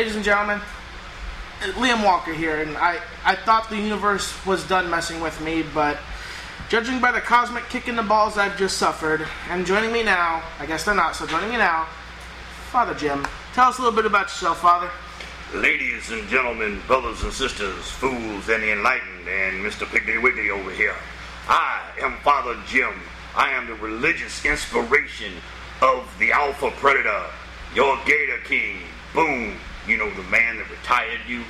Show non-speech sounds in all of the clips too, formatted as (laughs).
Ladies and gentlemen, Liam Walker here, and I, I thought the universe was done messing with me, but judging by the cosmic kick in the balls I've just suffered, and joining me now, I guess they're not, so joining me now, Father Jim. Tell us a little bit about yourself, Father. Ladies and gentlemen, brothers and sisters, fools and the enlightened, and Mr. Piggly Wiggly over here. I am Father Jim. I am the religious inspiration of the Alpha Predator, your Gator King. Boom. You know, the man that retired you.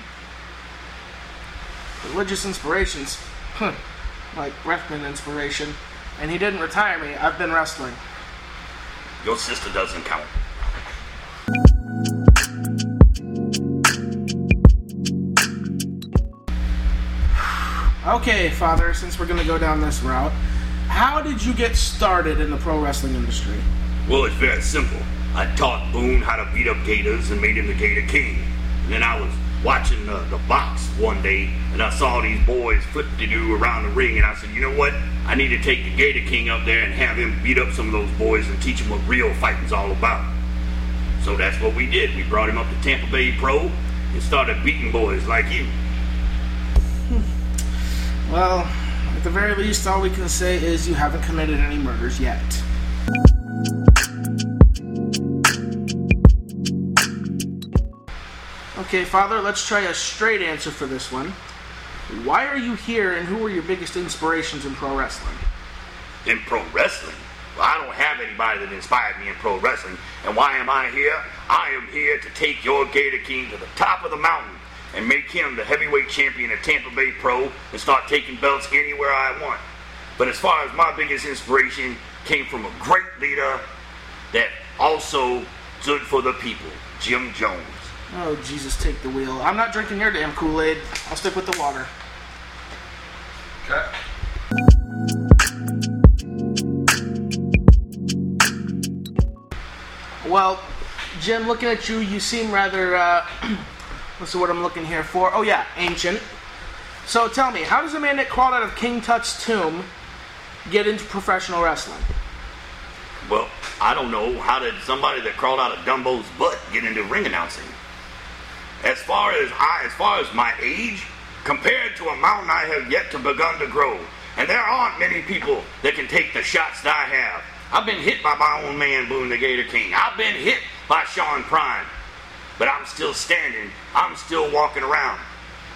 Religious inspirations. Huh. Like Breckman inspiration. And he didn't retire me. I've been wrestling. Your sister doesn't count. Okay, Father, since we're going to go down this route, how did you get started in the pro wrestling industry? Well, it's very simple. I taught Boone how to beat up gators and made him the Gator King. And then I was watching the, the box one day and I saw these boys flip de do around the ring and I said, you know what? I need to take the Gator King up there and have him beat up some of those boys and teach them what real fighting's all about. So that's what we did. We brought him up to Tampa Bay Pro and started beating boys like you. Hmm. Well, at the very least, all we can say is you haven't committed any murders yet. Okay, Father, let's try a straight answer for this one. Why are you here and who were your biggest inspirations in pro wrestling? In pro wrestling? Well, I don't have anybody that inspired me in pro wrestling. And why am I here? I am here to take your Gator King to the top of the mountain and make him the heavyweight champion of Tampa Bay Pro and start taking belts anywhere I want. But as far as my biggest inspiration came from a great leader that also stood for the people, Jim Jones. Oh, Jesus, take the wheel. I'm not drinking your damn Kool Aid. I'll stick with the water. Okay. Well, Jim, looking at you, you seem rather, uh, (clears throat) what's the word I'm looking here for? Oh, yeah, ancient. So tell me, how does a man that crawled out of King Tut's tomb get into professional wrestling? Well, I don't know. How did somebody that crawled out of Dumbo's butt get into ring announcing? As far as I, as far as my age, compared to a mountain I have yet to begun to grow, and there aren't many people that can take the shots that I have. I've been hit by my own man, Boone the Gator King. I've been hit by Sean Prime, but I'm still standing. I'm still walking around.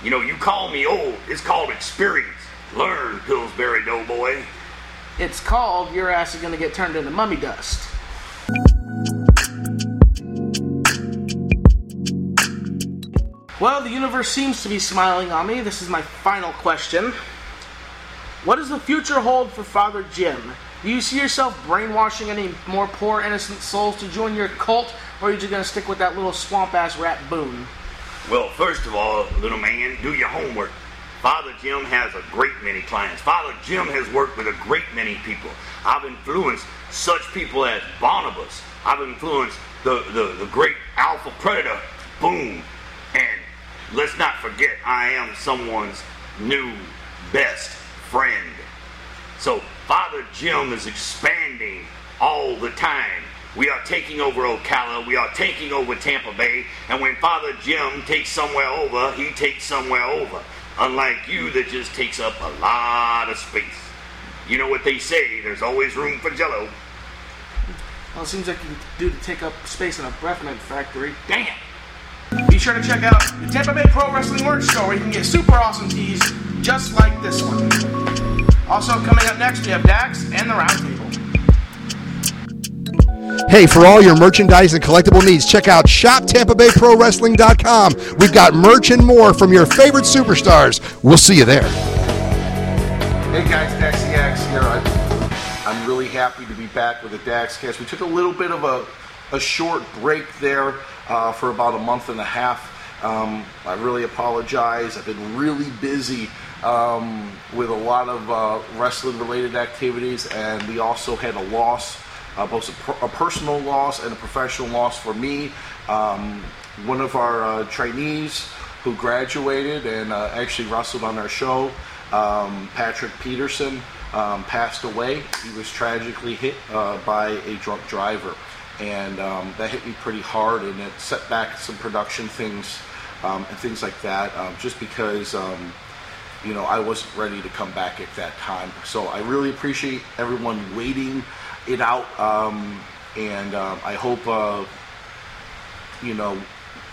You know, you call me old. It's called experience. Learn, Pillsbury Doughboy. It's called Your Ass is Gonna Get Turned into Mummy Dust. Well, the universe seems to be smiling on me. This is my final question. What does the future hold for Father Jim? Do you see yourself brainwashing any more poor innocent souls to join your cult, or are you just gonna stick with that little swamp ass rat Boone? Well, first of all, little man, do your homework. Father Jim has a great many clients. Father Jim has worked with a great many people. I've influenced such people as Barnabas. I've influenced the, the, the great Alpha Predator, Boom. And let's not forget, I am someone's new best friend. So Father Jim is expanding all the time. We are taking over Ocala. We are taking over Tampa Bay. And when Father Jim takes somewhere over, he takes somewhere over. Unlike you, that just takes up a lot of space. You know what they say, there's always room for jello. Well, it seems like you do to take up space in a breath mint factory. Damn! Be sure to check out the Tampa Bay Pro Wrestling merch store where you can get super awesome tees just like this one. Also, coming up next, we have Dax and the Roundtable. Hey, for all your merchandise and collectible needs, check out ShopTampaBayProWrestling.com. We've got merch and more from your favorite superstars. We'll see you there. Hey guys, Daxy X here. I, I'm really happy to be back with the DaxCast. We took a little bit of a, a short break there uh, for about a month and a half. Um, I really apologize. I've been really busy um, with a lot of uh, wrestling related activities, and we also had a loss, uh, both a, per- a personal loss and a professional loss for me. Um, one of our uh, trainees who graduated and uh, actually wrestled on our show, um, Patrick Peterson, um, passed away. He was tragically hit uh, by a drunk driver. And um, that hit me pretty hard, and it set back some production things um, and things like that, um, just because um, you know I wasn't ready to come back at that time. So I really appreciate everyone waiting it out, um, and um, I hope uh, you know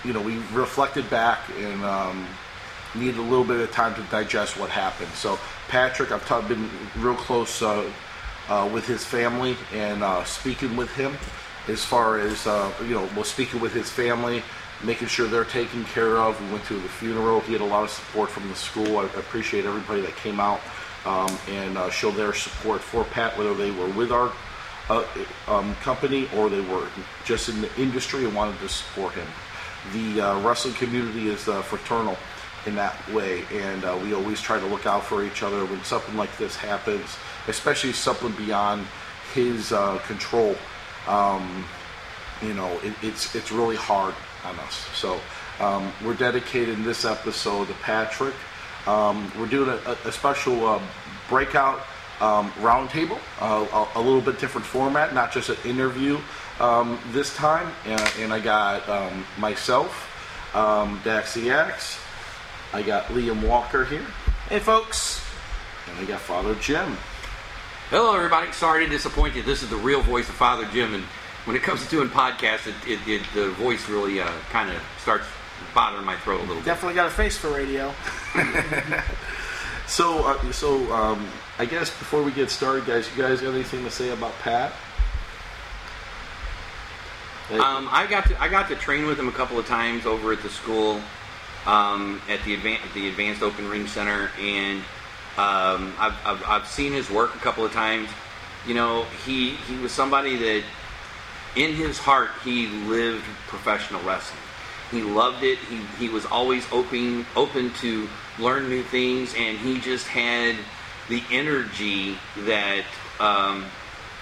you know we reflected back and needed a little bit of time to digest what happened. So Patrick, I've ta- been real close uh, uh, with his family and uh, speaking with him as far as uh, you know, well, speaking with his family, making sure they're taken care of. We went to the funeral. He had a lot of support from the school. I appreciate everybody that came out um, and uh, showed their support for Pat, whether they were with our uh, um, company or they were just in the industry and wanted to support him. The uh, wrestling community is uh, fraternal in that way, and uh, we always try to look out for each other when something like this happens, especially something beyond his uh, control. Um, you know, it, it's it's really hard on us. So um, we're dedicating this episode to Patrick. Um, we're doing a, a special uh, breakout um, roundtable, uh, a, a, little bit different format, not just an interview um, this time. And, and I got um, myself, um, Dax X. I got Liam Walker here. Hey, folks. And I got Father Jim. Hello, everybody. Sorry to disappoint you. This is the real voice of Father Jim, and when it comes to doing podcasts, it, it, it the voice really uh, kind of starts bothering my throat a little Definitely got a face for radio. (laughs) (laughs) so, uh, so um, I guess before we get started, guys, you guys got anything to say about Pat? Um, I got to I got to train with him a couple of times over at the school um, at the advanced the Advanced Open Ring Center, and um, I've, I've, I've seen his work a couple of times. You know, he he was somebody that in his heart he lived professional wrestling. He loved it. He he was always open open to learn new things, and he just had the energy that um,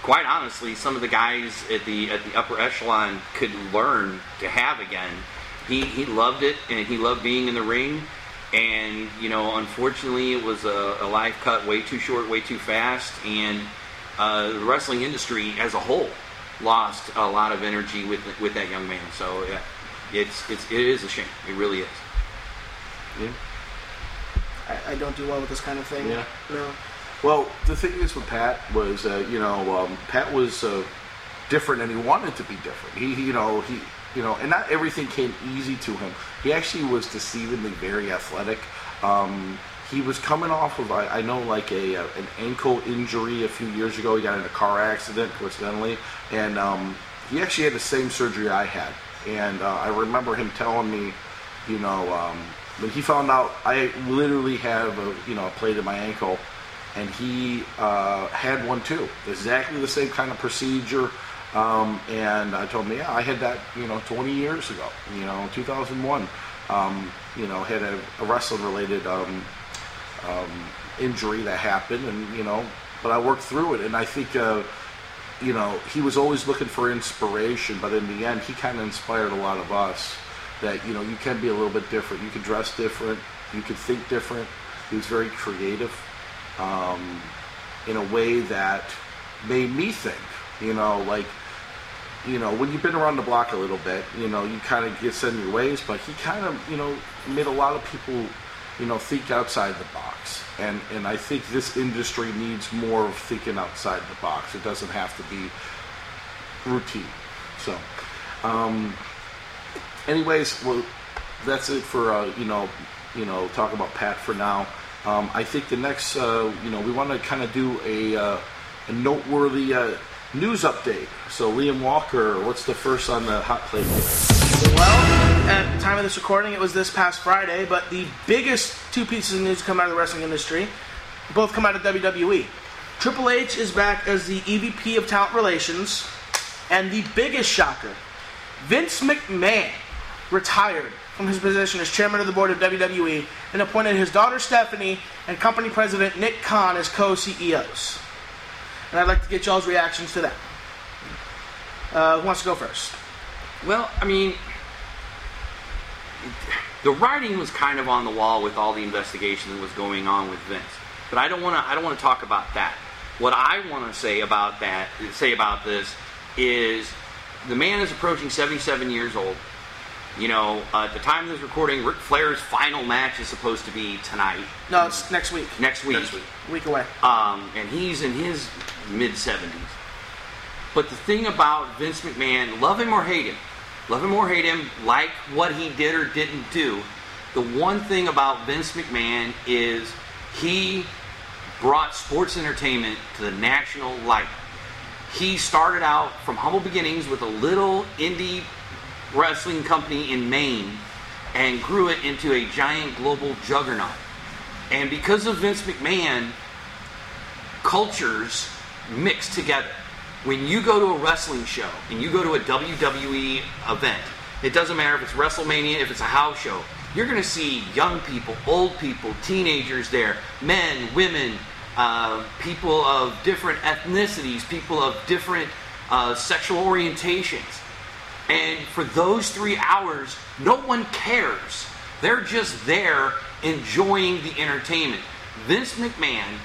quite honestly, some of the guys at the at the upper echelon could learn to have again. He he loved it, and he loved being in the ring. And you know, unfortunately, it was a, a life cut way too short, way too fast, and uh, the wrestling industry as a whole lost a lot of energy with with that young man. So yeah, it's it's it is a shame. It really is. Yeah. I, I don't do well with this kind of thing. Yeah. No. Well, the thing is with Pat was, uh, you know, um, Pat was uh, different, and he wanted to be different. He, he, you know, he, you know, and not everything came easy to him. He actually was deceivingly very athletic. Um, he was coming off of, I, I know, like a, a, an ankle injury a few years ago. He got in a car accident, coincidentally, and um, he actually had the same surgery I had. And uh, I remember him telling me, you know, um, when he found out I literally have a, you know, a plate in my ankle and he uh, had one too. Exactly the same kind of procedure. Um, and I told him, yeah, I had that, you know, 20 years ago, you know, 2001. Um, you know, had a, a wrestling related um, um, injury that happened, and you know, but I worked through it, and I think, uh, you know, he was always looking for inspiration, but in the end, he kind of inspired a lot of us that you know you can be a little bit different, you can dress different, you can think different. He was very creative um, in a way that made me think. You know, like you know, when you've been around the block a little bit, you know, you kind of get set in your ways. But he kind of, you know, made a lot of people, you know, think outside the box. And and I think this industry needs more of thinking outside the box. It doesn't have to be routine. So, um, anyways, well, that's it for uh, you know, you know, talk about Pat for now. Um, I think the next, uh, you know, we want to kind of do a, uh, a noteworthy uh, news update. So, Liam Walker, what's the first on the hot plate? Well, at the time of this recording, it was this past Friday, but the biggest two pieces of news come out of the wrestling industry both come out of WWE. Triple H is back as the EVP of Talent Relations, and the biggest shocker Vince McMahon retired from his position as chairman of the board of WWE and appointed his daughter Stephanie and company president Nick Khan as co CEOs. And I'd like to get y'all's reactions to that. Uh, who wants to go first? Well, I mean, the writing was kind of on the wall with all the investigation that was going on with Vince. But I don't want to. I don't want to talk about that. What I want to say about that, say about this, is the man is approaching 77 years old. You know, uh, at the time of this recording, Ric Flair's final match is supposed to be tonight, No, it's next week. next week. Next week. Week away. Um, and he's in his mid 70s. But the thing about Vince McMahon, love him or hate him, love him or hate him, like what he did or didn't do, the one thing about Vince McMahon is he brought sports entertainment to the national light. He started out from humble beginnings with a little indie wrestling company in Maine and grew it into a giant global juggernaut. And because of Vince McMahon, cultures mix together. When you go to a wrestling show and you go to a WWE event, it doesn't matter if it's WrestleMania, if it's a house show, you're going to see young people, old people, teenagers there, men, women, uh, people of different ethnicities, people of different uh, sexual orientations. And for those three hours, no one cares. They're just there enjoying the entertainment. Vince McMahon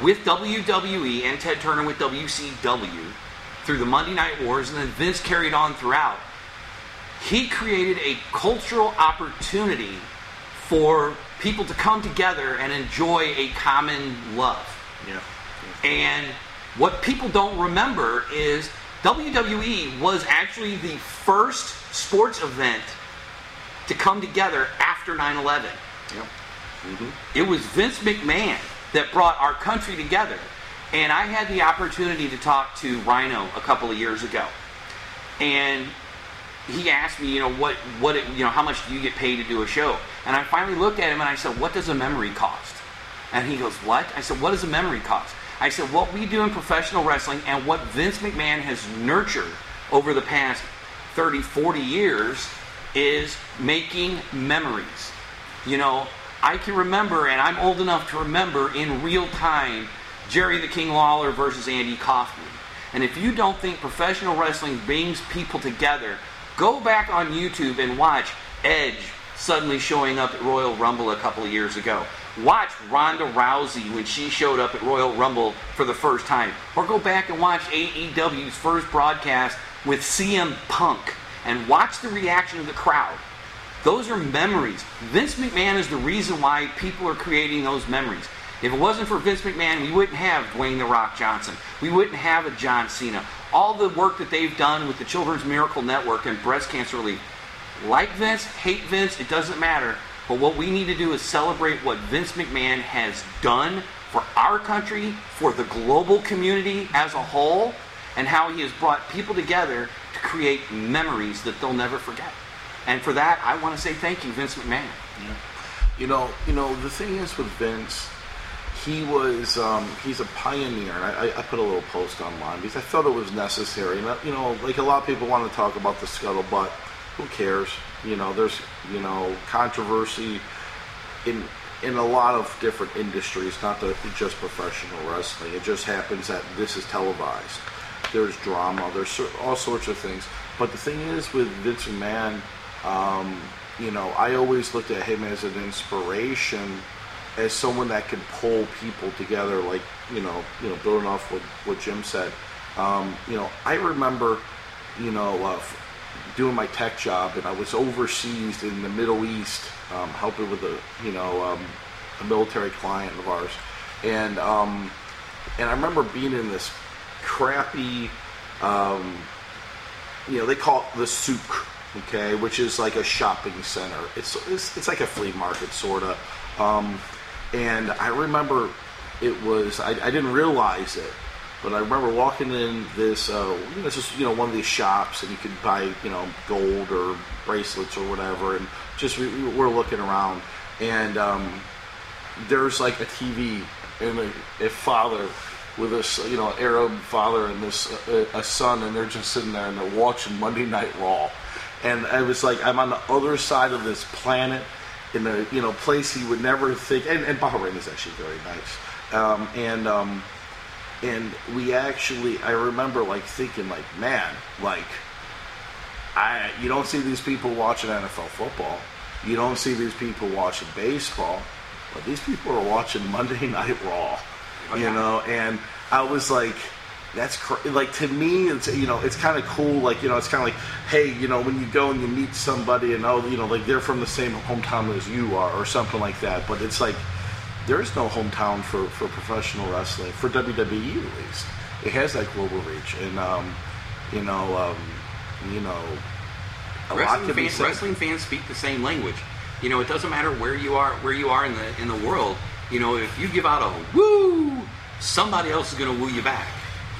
with WWE and Ted Turner with WCW through the Monday Night Wars, and then Vince carried on throughout. He created a cultural opportunity for people to come together and enjoy a common love. Yeah. And what people don't remember is WWE was actually the first sports event to come together after 9 11. Yep. Mm-hmm. It was Vince McMahon that brought our country together. And I had the opportunity to talk to Rhino a couple of years ago. And he asked me, you know, what, what, it, you know, how much do you get paid to do a show? And I finally looked at him and I said, what does a memory cost? And he goes, what? I said, what does a memory cost? I said, what we do in professional wrestling and what Vince McMahon has nurtured over the past 30, 40 years is making memories. You know, I can remember, and I'm old enough to remember in real time Jerry the King Lawler versus Andy Kaufman. And if you don't think professional wrestling brings people together, go back on YouTube and watch Edge suddenly showing up at Royal Rumble a couple of years ago. Watch Ronda Rousey when she showed up at Royal Rumble for the first time. Or go back and watch AEW's first broadcast with CM Punk and watch the reaction of the crowd. Those are memories. Vince McMahon is the reason why people are creating those memories. If it wasn't for Vince McMahon, we wouldn't have Dwayne The Rock Johnson. We wouldn't have a John Cena. All the work that they've done with the Children's Miracle Network and breast cancer relief. Like Vince, hate Vince, it doesn't matter. But what we need to do is celebrate what Vince McMahon has done for our country, for the global community as a whole, and how he has brought people together to create memories that they'll never forget. And for that, I want to say thank you, Vince McMahon. Yeah. You know, you know the thing is with Vince, he was um, he's a pioneer, I, I put a little post online because I thought it was necessary. And uh, you know, like a lot of people want to talk about the scuttlebutt. Who cares? You know, there's you know controversy in in a lot of different industries, not the, just professional wrestling. It just happens that this is televised. There's drama. There's all sorts of things. But the thing is, with Vince McMahon, um, you know, I always looked at him as an inspiration, as someone that can pull people together. Like you know, you know, building off what what Jim said. Um, you know, I remember, you know, uh, doing my tech job, and I was overseas in the Middle East, um, helping with a you know um, a military client of ours, and um, and I remember being in this crappy, um, you know, they call it the souk, okay, which is like a shopping center. It's it's, it's like a flea market sort of, um, and I remember it was I, I didn't realize it. But I remember walking in this, uh, you know, just you know one of these shops, and you could buy you know gold or bracelets or whatever, and just we, we were looking around, and um, there's like a TV and a, a father with this you know Arab father and this uh, a son, and they're just sitting there and they're watching Monday Night Raw, and I was like I'm on the other side of this planet, in a you know place you would never think, and, and Bahrain is actually very nice, um, and. Um, and we actually i remember like thinking like man like i you don't see these people watching nfl football. You don't see these people watching baseball. But these people are watching monday (laughs) night raw oh, you know? And i was like that's cr- like to me it's you know it's kind of cool like you know it's kind of like hey you know when you go and you meet somebody and oh you know like they're from the same hometown as you are or something like that. But it's like there is no hometown for for professional wrestling for WWE at least it has that global reach and um you know um you know a lot wrestling can be fans, said. wrestling fans speak the same language. You know, it doesn't matter where you are, where you are in the in the world. You know, if you give out a woo, somebody else is going to woo you back.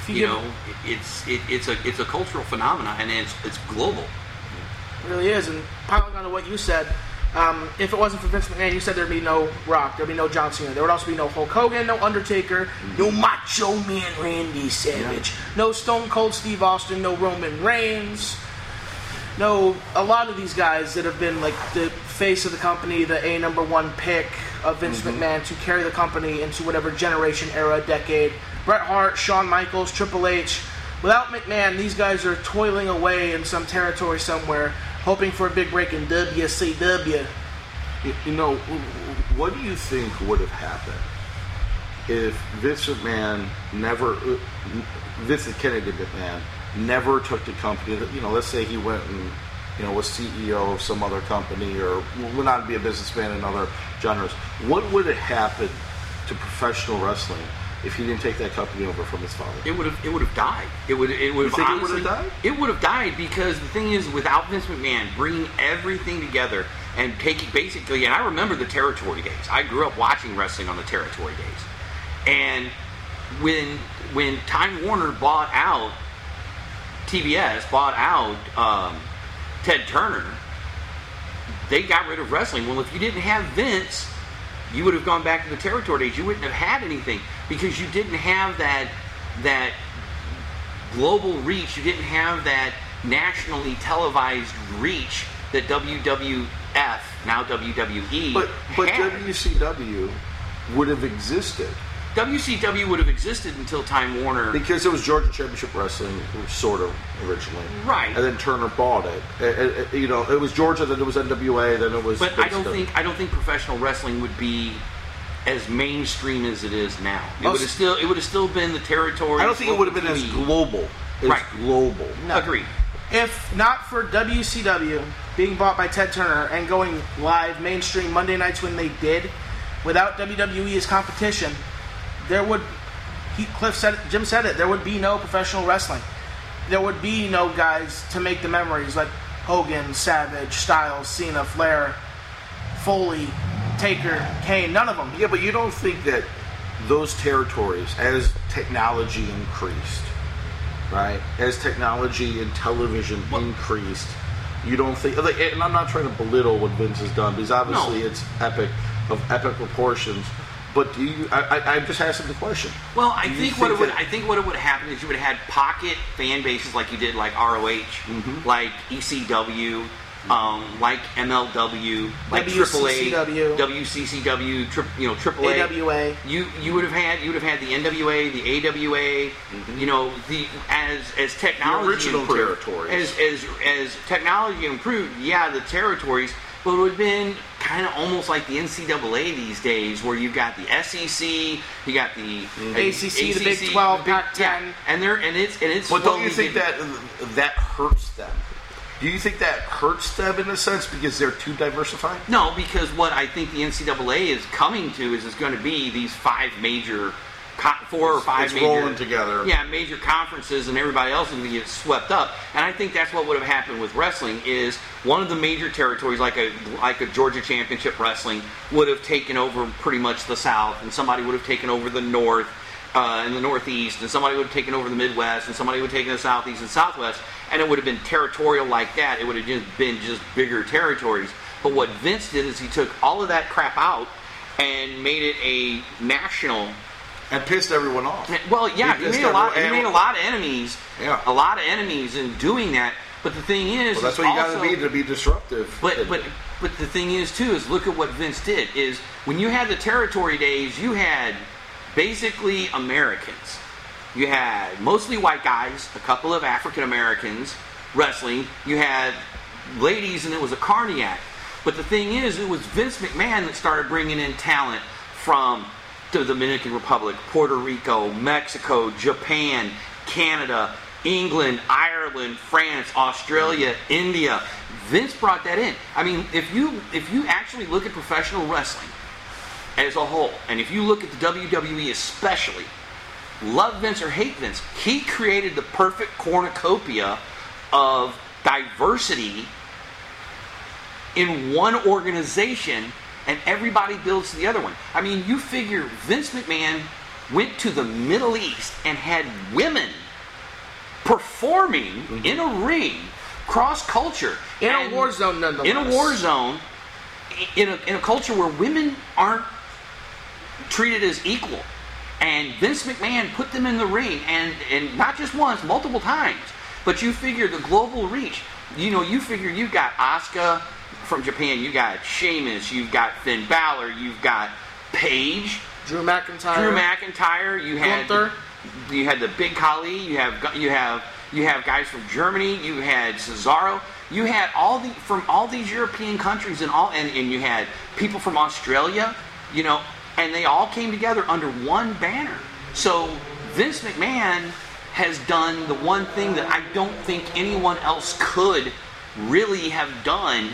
you You know, it, it's it, it's a it's a cultural phenomenon, and it's it's global. It really is. And piling on to what you said, um, if it wasn't for Vince McMahon, you said there'd be no Rock, there'd be no John Cena, there would also be no Hulk Hogan, no Undertaker, no Macho Man Randy Savage, no Stone Cold Steve Austin, no Roman Reigns, no a lot of these guys that have been like the face of the company, the A number one pick of Vince McMahon to carry the company into whatever generation, era, decade. Bret Hart, Shawn Michaels, Triple H. Without McMahon, these guys are toiling away in some territory somewhere, hoping for a big break in WCW. You, know, what do you think would have happened if Vince McMahon never, uh, Vince Kennedy McMahon never took the company? You know, let's say he went and you know was CEO of some other company or on to be a businessman in other genres. What would have happened to professional wrestling if he didn't take that company over from his father? It would have it would have died. It would it would have it died? It would have died because the thing is, without Vince McMahon bringing everything together and taking basically, and I remember the territory days. I grew up watching wrestling on the territory days, and when when Time Warner bought out TBS, bought out um, Ted Turner, they got rid of wrestling. Well, if you didn't have Vince, you would have gone back to the territory days. You wouldn't have had anything because you didn't have that that global reach. You didn't have that nationally televised reach that WWF now WWE But but had. WCW would have existed WCW would have existed until Time Warner. because it was Georgia Championship Wrestling, sort of originally, Right. And then Turner bought it. Uh, uh, uh, you know, it was Georgia, then it was NWA, then it was. But I don't think I don't think professional wrestling would be as mainstream as it is now. It Most- would have still it would have still been the territory. I don't think it would have been as TV. global. As Right. global. Agreed. If not for WCW being bought by Ted Turner and going live mainstream Monday nights when they did, without WWE as competition, there would he, Cliff said it, Jim said it, there would be no professional wrestling. There would be no guys to make the memories like Hogan, Savage, Styles, Cena, Flair, Foley, Taker, Kane, none of them. Yeah, but you don't think that those territories, as technology increased, right? As technology and television increased, you don't think. like, And I'm not trying to belittle what Vince has done because obviously No. it's epic, of epic proportions. But do you? I, I, I'm just asking the question. Well, I Do you think, what it would I think what it would happen is you would have had pocket fan bases like you did like ROH, Mm-hmm. like ECW, um, like MLW, like AAA, WCCW. WCCW, tri- you know AAA. AWA. You you would have had you would have had the NWA, the AWA, you know the as as technology original improved, territories. as as as technology improved, yeah, the territories, but it would have been kind of almost like the NCAA these days, where you've got the SEC, you got the Mm-hmm. ACC, the Big 12, Big- Pac-10. yeah, and they're and it's and it's. But don't you think that that hurts them? Do you think that hurts them in a sense because they're too diversified? No, because what I think the NCAA is coming to is is going to be these five major, co- four or five it's major, rolling together. Yeah, major conferences, and everybody else is going to get swept up. And I think that's what would have happened with wrestling is one of the major territories, like a like a Georgia Championship Wrestling, would have taken over pretty much the South, and somebody would have taken over the North. Uh, in the Northeast, and somebody would have taken over the Midwest, and somebody would have taken the Southeast and Southwest, and it would have been territorial like that. It would have just been just bigger territories. But what Vince did is he took all of that crap out and made it a national. And pissed everyone off. Well, yeah, he, pissed made a lot. He made a lot of enemies. Yeah. a lot of enemies in doing that. But the thing is, Well, that's what you got to be to be disruptive. but but but the thing is too is look at what Vince did is when you had the territory days you had basically Americans. You had mostly white guys, a couple of African Americans wrestling. You had ladies, and it was a carniac. But the thing is, it was Vince McMahon that started bringing in talent from the Dominican Republic, Puerto Rico, Mexico, Japan, Canada, England, Ireland, France, Australia, India. Vince brought that in. I mean, if you if you actually look at professional wrestling as a whole, and if you look at the WWE especially, love Vince or hate Vince, he created the perfect cornucopia of diversity in one organization and everybody builds to the other one. I mean, you figure Vince McMahon went to the Middle East and had women performing mm-hmm. in a ring, cross culture. In a war zone, nonetheless. In a war zone, in a, in a culture where women aren't treated as equal. And Vince McMahon put them in the ring, and, and not just once, multiple times. But you figure the global reach. You know, you figure you've got Asuka from Japan, you got Sheamus, you've got Finn Balor, you've got Paige, Drew McIntyre, Drew McIntyre. You had Gunther. You had the Big Khali. You have you have you have guys from Germany. You had Cesaro. You had all the from all these European countries and all and, and you had people from Australia. You know, and they all came together under one banner. So Vince McMahon has done the one thing that I don't think anyone else could really have done,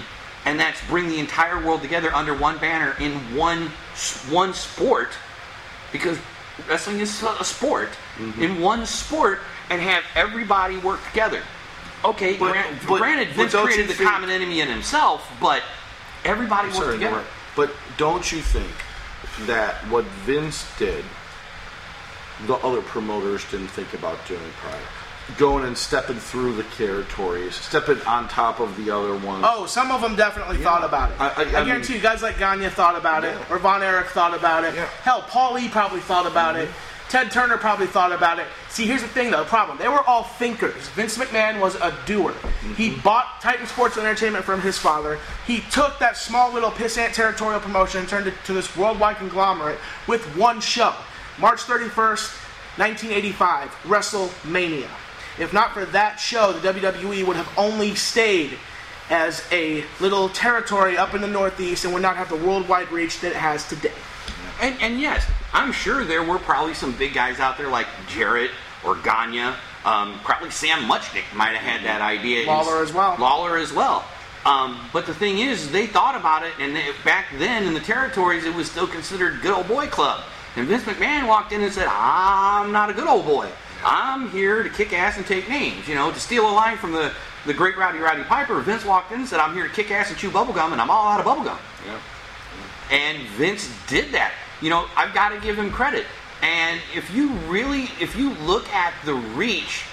and that's bring the entire world together under one banner in one one sport, because wrestling is a sport mm-hmm. in one sport, and have everybody work together. Okay, but, grant, but, granted, Vince created the think, common enemy in himself, but everybody worked together. But don't you think that what Vince did, the other promoters didn't think about doing prior. Going and stepping through the territories, stepping on top of the other ones. Oh, some of them definitely yeah. thought about it. I, I, I, I guarantee mean, you, guys like Gagne thought about yeah. it, or Von Erich thought about it. Yeah. Hell, Paul E probably thought about mm-hmm. it. Ted Turner probably thought about it. See, here's the thing, though. The problem. They were all thinkers. Vince McMahon was a doer. Mm-hmm. He bought Titan Sports Entertainment from his father. He took that small little pissant territorial promotion and turned it to this worldwide conglomerate with one show. March 31st, 1985, WrestleMania. If not for that show, the WWE would have only stayed as a little territory up in the Northeast and would not have the worldwide reach that it has today. And, and yes, I'm sure there were probably some big guys out there like Jarrett or Gagne. Um, probably Sam Muchnick might have had that idea. Lawler as well. Lawler as well. Um, but the thing is, they thought about it, and they, back then in the territories, it was still considered good old boy club. And Vince McMahon walked in and said, "I'm not a good old boy. I'm here to kick ass and take names." You know, to steal a line from the the great Rowdy Roddy Piper, Vince walked in and said, "I'm here to kick ass and chew bubblegum, and I'm all out of bubblegum." Yeah. And Vince did that you know, I've got to give him credit. And if you really, if you look at the reach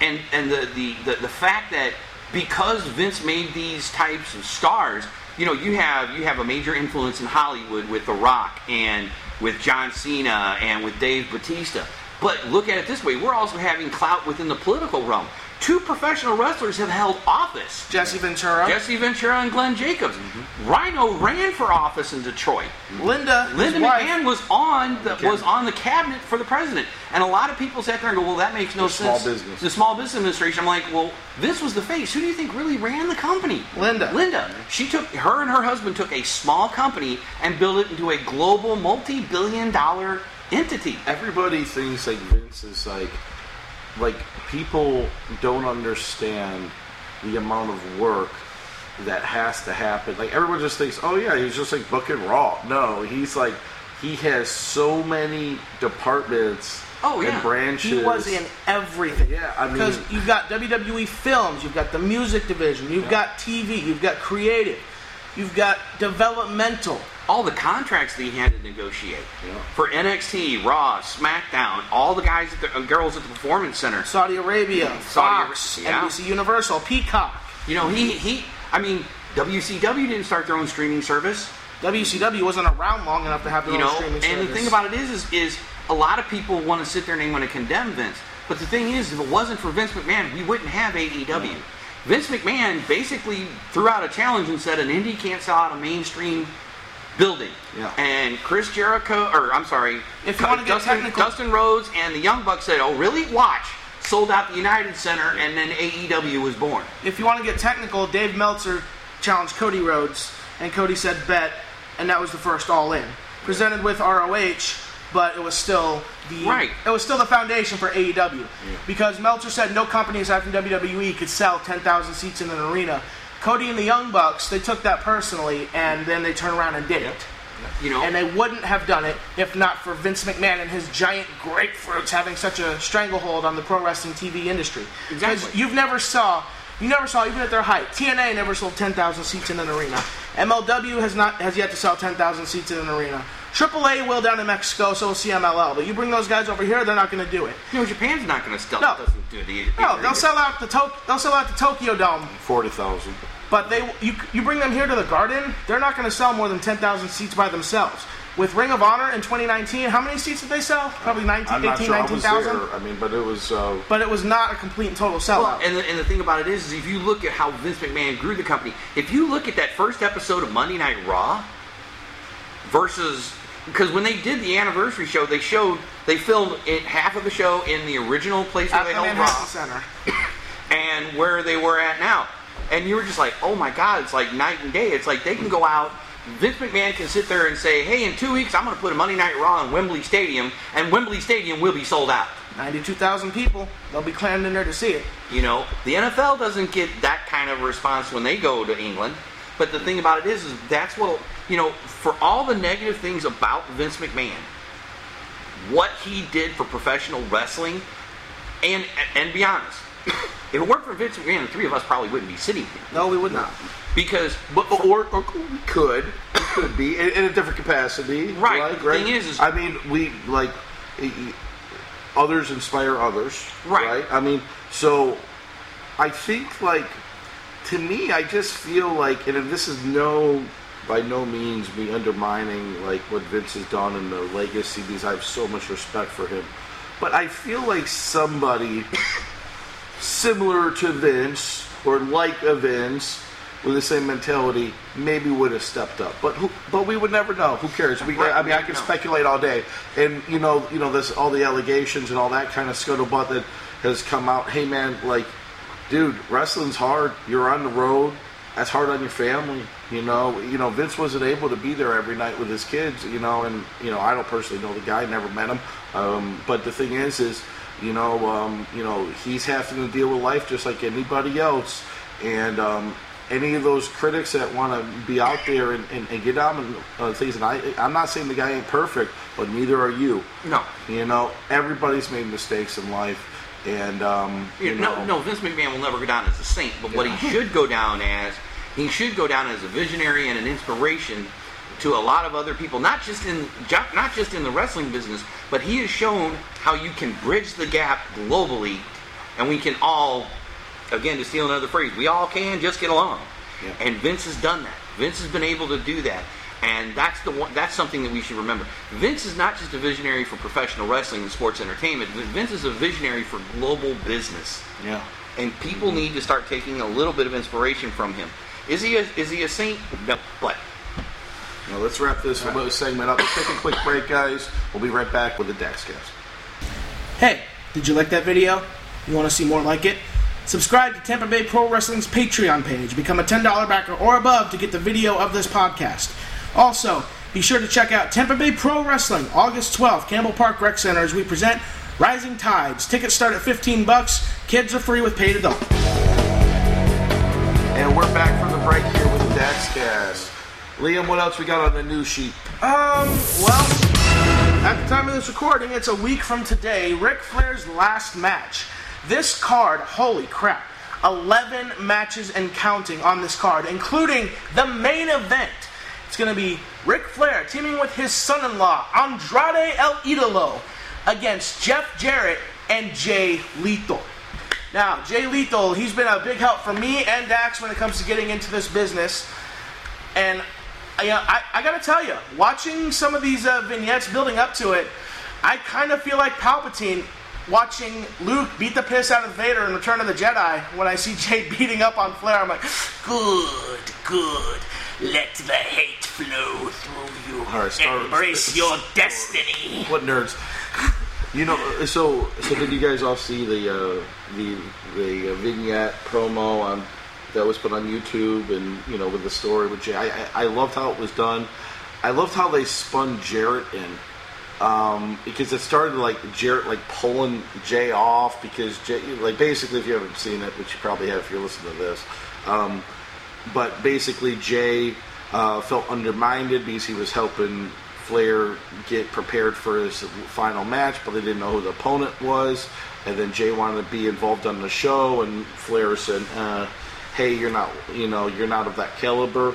and, and the, the, the, the fact that because Vince made these types of stars, you know, you have you have a major influence in Hollywood with The Rock and with John Cena and with Dave Batista. But look at it this way: we're also having clout within the political realm two professional wrestlers have held office. Jesse Ventura. Jesse Ventura and Glenn Jacobs. Mm-hmm. Rhino ran for office in Detroit. Linda. Linda McMahon was on the was on the cabinet for the president. And a lot of people sat there and go, Well, that makes no the sense. Small business. The small business administration. I'm like, Well, this was the face. Who do you think really ran the company? Linda. Linda. She took her and her husband took a small company and built it into a global multi billion dollar entity. Everybody thinks like Vince is like like people don't understand the amount of work that has to happen. Like everyone just thinks, oh yeah, he's just like booking Raw. No, he's like he has so many departments. Oh yeah, and branches. He was in everything. Yeah, I mean, because you've got WWE films, you've got the music division, you've yeah. got TV, you've got creative, you've got developmental, all the contracts that he had to negotiate yeah. for NXT, Raw, SmackDown, all the guys, at the, uh, girls at the Performance Center, Saudi Arabia, Fox, Saudi yeah. NBC Universal, Peacock. You know, he he. I mean, WCW didn't start their own streaming service. WCW wasn't around long enough to have their you own know, streaming service. And the thing about it is, is, is a lot of people want to sit there and they want to condemn Vince. But the thing is, if it wasn't for Vince McMahon, we wouldn't have AEW. Vince McMahon basically threw out a challenge and said an indie can't sell out a mainstream building. Yeah. And Chris Jericho, or I'm sorry, if you want to get Dustin, technical, Dustin Rhodes and the Young Bucks said, "Oh, really? Watch." Sold out the United Center, and then AEW was born. If you want to get technical, Dave Meltzer challenged Cody Rhodes, and Cody said bet, and that was the first All In. Presented with ROH, but it was still the Right. It was still the foundation for AEW because Meltzer said no company aside from WWE could sell 10,000 seats in an arena. Cody and the Young Bucks they took that personally and then they turned around and did it. You know, And they wouldn't have done it if not for Vince McMahon and his giant grapefruits having such a stranglehold on the pro wrestling TV industry. Because Exactly. you've never saw, you never saw even at their height. TNA never sold 10,000 seats in an arena. MLW has not has yet to sell 10,000 seats in an arena. AAA will down in Mexico, so will CMLL. But you bring those guys over here, they're not going to do it. you know, Japan's not going to sell. No. Doesn't do the. No, they'll sell out the to- they'll sell out the Tokyo Dome. Forty thousand. But they, you, you bring them here to the Garden, they're not going to sell more than 10,000 seats by themselves. With Ring of Honor in 2019, how many seats did they sell? Probably 19, I'm 18, sure 19,000. there. I mean, but it was. Uh, But it was not a complete and total sellout. Well, and the, and the thing about it is, is if you look at how Vince McMahon grew the company, if you look at that first episode of Monday Night Raw versus because when they did the anniversary show, they showed they filmed it, half of the show in the original place where at they the held Manhattan Raw Center. (coughs) and where they were at now. And you were just like, oh my God, it's like night and day. It's like they can go out. Vince McMahon can sit there and say, hey, in two weeks, I'm going to put a Monday Night Raw in Wembley Stadium, and Wembley Stadium will be sold out. 92,000 people. They'll be clammed in there to see it. You know, the NFL doesn't get that kind of response when they go to England. But the thing about it is, is that's what you know. For all the negative things about Vince McMahon, what he did for professional wrestling, and and be honest, (coughs) if it weren't for Vince McMahon, the three of us probably wouldn't be sitting here No, we would not. because. But, or, or we could, we could be in, in a different capacity, Right. Like, The right? thing is- is- I mean, we like others inspire others, Right. Right. I mean, so I think like to me, I just feel like, and this is no by no means me undermining like what Vince has done and the legacy because I have so much respect for him, but I feel like somebody similar to Vince or like a Vince with the same mentality maybe would have stepped up. But who, but we would never know. Who cares? We, I mean, I can speculate all day, and you know, you know, this all the allegations and all that kind of scuttlebutt that has come out. Hey, man, like, dude, wrestling's hard. You're on the road. That's hard on your family. You know, you know, Vince wasn't able to be there every night with his kids. You know, and you know, I don't personally know the guy, never met him. Um, but the thing is, is you know, um, you know, he's having to deal with life just like anybody else. And um, any of those critics that want to be out there and, and, and get on uh, things, and I, I'm not saying the guy ain't perfect, but neither are you. No. You know, everybody's made mistakes in life, and um, you no, know, no, Vince McMahon will never go down as a saint, but what he should go down as, he should go down as a visionary and an inspiration to a lot of other people, not just in not just in the wrestling business, but he has shown how you can bridge the gap globally, and we can all, again, to steal another phrase, we all can just get along, Yeah. and Vince has done that. Vince has been able to do that. And that's the one. That's something that we should remember. Vince is not just a visionary for professional wrestling and sports entertainment. Vince is a visionary for global business yeah. and people need to start taking a little bit of inspiration from him. Is he a, is he a saint? No, but Now let's wrap this segment up. Let's take a quick break, guys. We'll be right back with the Daxcast. Hey, did you like that video? You want to see more like it? Subscribe to Tampa Bay Pro Wrestling's Patreon page. Become a $10 backer or above to get the video of this podcast. Also, be sure to check out Tampa Bay Pro Wrestling August 12th, Campbell Park Rec Center as we present Rising Tides. Tickets start at 15 bucks. Kids are free with paid adult. And we're back from the break here with the Daxcast. Liam, what else we got on the news sheet? Um, well, at the time of this recording, it's a week from today, Ric Flair's last match. This card, holy crap, 11 matches and counting on this card, including the main event. It's going to be Ric Flair teaming with his son in law, Andrade El Idolo, against Jeff Jarrett and Jay Lethal. Now, Jay Lethal, he's been a big help for me and Dax when it comes to getting into this business. And I, uh, I, I gotta tell you, watching some of these uh, vignettes building up to it, I kind of feel like Palpatine watching Luke beat the piss out of Vader in Return of the Jedi. When I see Jay (laughs) beating up on Flair, I'm like, good, good. Let the hate flow through you. All right, start- Embrace your destiny. What nerds? You know, so so did you guys all see the uh, the the uh, vignette promo on that was put on YouTube and you know with the story with Jay? I, I, I loved how it was done. I loved how they spun Jarrett in um, because it started like Jarrett like pulling Jay off because Jay like basically if you haven't seen it, which you probably have if you're listening to this, um, but basically Jay uh, felt undermined because he was helping Flair get prepared for his final match, but they didn't know who the opponent was. And then Jay wanted to be involved on the show, and Flair said, uh, "Hey, you're not, you know, you're not of that caliber."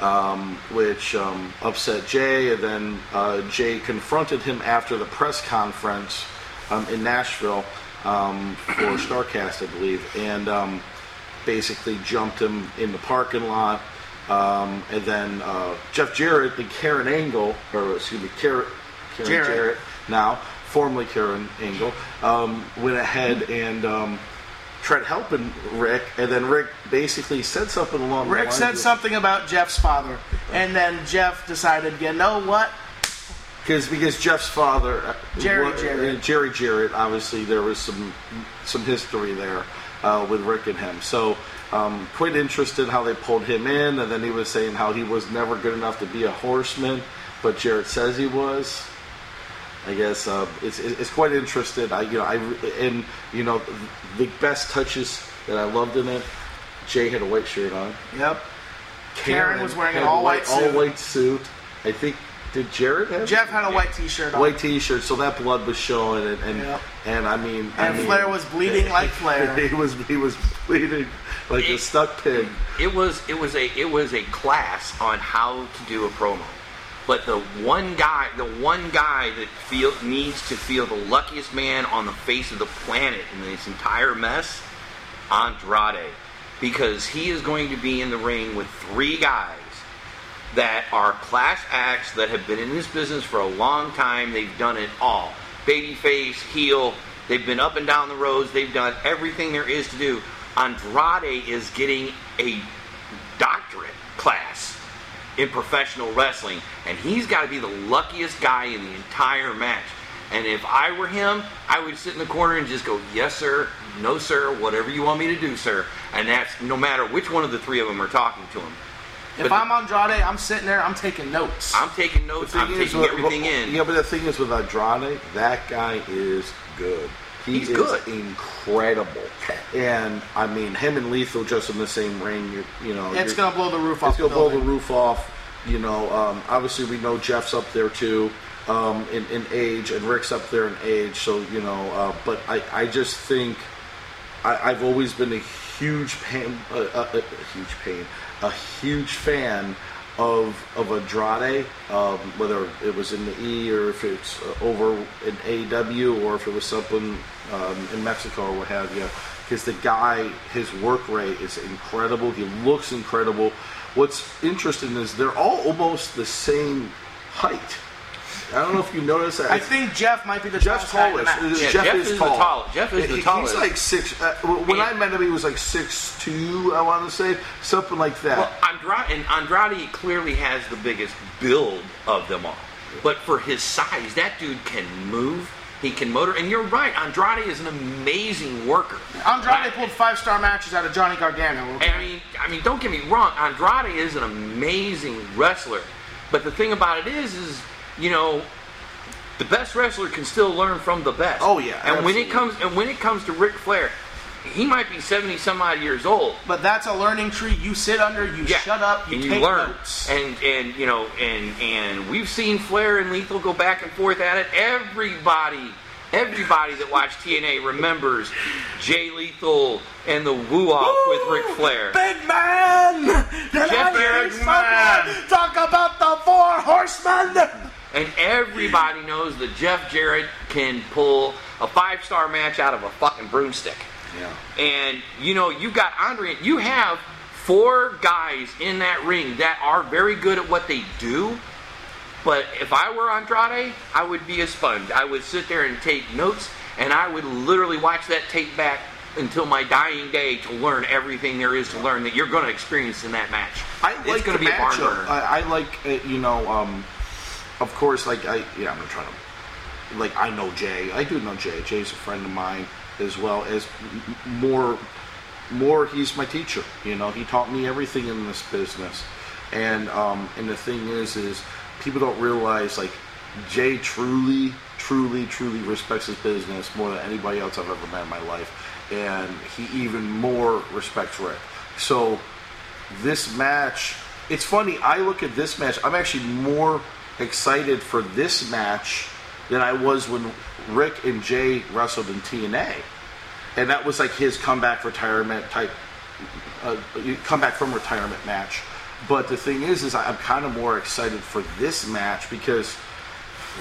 um, which um, upset Jay. And then uh, Jay confronted him after the press conference um, in Nashville um, for Starrcast, I believe, and um, basically jumped him in the parking lot. Um, and then uh, Jeff Jarrett and Karen Angle, or excuse me, Karen, Karen Jarrett. Jarrett. now formerly Karen Angle, um, went ahead and um, tried helping Ric, and then Ric basically said something along the Ric said of- something about Jeff's father, and then Jeff decided, you know what? Because because Jeff's father, uh, Jerry Jarrett. uh, Jerry Jarrett, obviously there was some some history there uh, with Ric and him. So um, quite interested how they pulled him in, and then he was saying how he was never good enough to be a horseman, but Jarrett says he was. I guess uh, it's it's quite interested. I you know I and you know the best touches that I loved in it. Jay had a white shirt on. Yep. Karen was wearing an all suit. white suit. I think did Jarrett have Jeff had a white T-shirt on. white T-shirt, so that blood was showing, and and, Yep. and I mean, I And mean, Flair was bleeding like (laughs) Flair. he was he was bleeding like a stuck pig. it was it was a it was a class on how to do a promo. But the one guy, the one guy that feel needs to feel the luckiest man on the face of the planet in this entire mess, Andrade, because he is going to be in the ring with three guys that are class acts that have been in this business for a long time. They've done it all. Babyface, heel, they've been up and down the roads. They've done everything there is to do. Andrade is getting a doctorate class in professional wrestling, and he's got to be the luckiest guy in the entire match. And if I were him, I would sit in the corner and just go, "Yes, sir. No, sir. Whatever you want me to do, sir." And that's no matter which one of the three of them are talking to him. If But I'm Andrade, I'm sitting there, I'm taking notes. I'm taking notes. I'm is taking with- everything in. Yeah, but the thing is with Andrade, that guy is good. He He's is good. incredible. And I mean, him and Lethal just in the same ring. You, you know, it's gonna blow the roof off It's gonna blow the roof off. You know, um, obviously we know Jeff's up there too um, in, in age, and Ric's up there in age. So you know, uh, but I, I just think I, I've always been a huge pain, uh, uh, a huge pain, a huge fan of of Andrade, um, whether it was in the E or if it's over in AEW or if it was something um, in Mexico or what have you. Because the guy, his work rate is incredible. He looks incredible. What's interesting is they're all almost the same height. I don't know if you noticed that. I think Jeff might be the Jeff's tallest guy in the tallest. Yeah, Jeff, Jeff is, is the tall. tall- Jeff is the tallest. He's like six. Uh, when I met him, he was like six two. I want to say something like that. Well, Andrade, and Andrade clearly has the biggest build of them all. But for his size, that dude can move. He can motor. And you're right, Andrade is an amazing worker. Andrade pulled five star matches out of Johnny Gargano. okay? I mean, I mean, don't get me wrong. Andrade is an amazing wrestler, but the thing about it is, is you know, the best wrestler can still learn from the best. Oh, yeah, and when it comes and when it comes to Ric Flair, he might be seventy some odd years old. But that's a learning tree. You sit under, you Yeah. shut up, you you learn. notes. And and you know, and and we've seen Flair and Lethal go back and forth at it. Everybody, everybody that watched TNA remembers Jay Lethal and the woo off with Ric Flair. Big man! Did Jeff I hear Jarrett, someone man. talk about the four horsemen? And everybody knows that Jeff Jarrett can pull a five star match out of a fucking broomstick. yeah. And you know, you got Andre. You have four guys in that ring that are very good at what they do. But if I were Andrade, I would be a sponge. I would sit there and take notes, and I would literally watch that tape back until my dying day to learn everything there is to learn that you're going to experience in that match. I it's going to be a barn burner. I, I like uh, you know, um, of course, like I yeah, I'm not trying to like I know Jay. I do know Jay. Jay's a friend of mine as well as more more he's my teacher. You know, he taught me everything in this business. And um, and the thing is, is people don't realize like Jay truly, truly, truly respects his business more than anybody else I've ever met in my life, and he even more respects Ric. So this match, it's funny. I look at this match. I'm actually more excited for this match than I was when Ric and Jay wrestled in TNA, and that was like his comeback retirement type, uh, comeback from retirement match. But the thing is, is I'm kind of more excited for this match because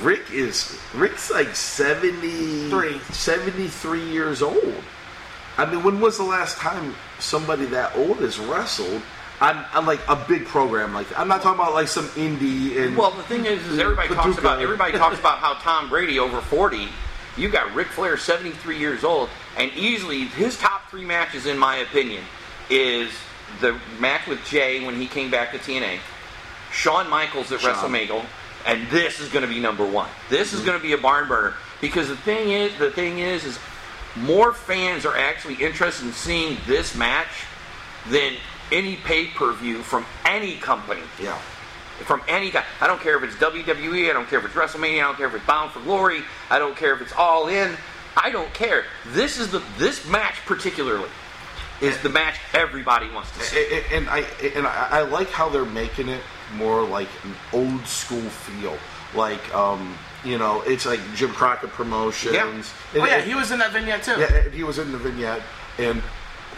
Ric is Ric's like 73, 73 years old. I mean, when was the last time somebody that old has wrestled? I'm, I'm like a big program like that. I'm not talking about like some indie and Well, the thing is, is everybody talks about everybody talks about how Tom Brady over forty. You got Ric Flair, seventy three years old, and easily his top three matches, in my opinion, is the match with Jay when he came back to TNA, Shawn Michaels at Shawn. WrestleMania, and this is going to be number one. This is mm-hmm. going to be a barn burner because the thing is, the thing is, is more fans are actually interested in seeing this match than any pay per view from any company yeah. from any guy. I don't care if it's WWE, I don't care if it's WrestleMania, I don't care if it's Bound for Glory, I don't care if it's All In. I don't care. This is the this match particularly is the match everybody wants to see. A- a- and I and I, I like how they're making it more like an old school feel. Like um, you know, it's like Jim Crockett Promotions. Yeah. And Oh yeah, it- he was in that vignette too. Yeah, and he was in the vignette, and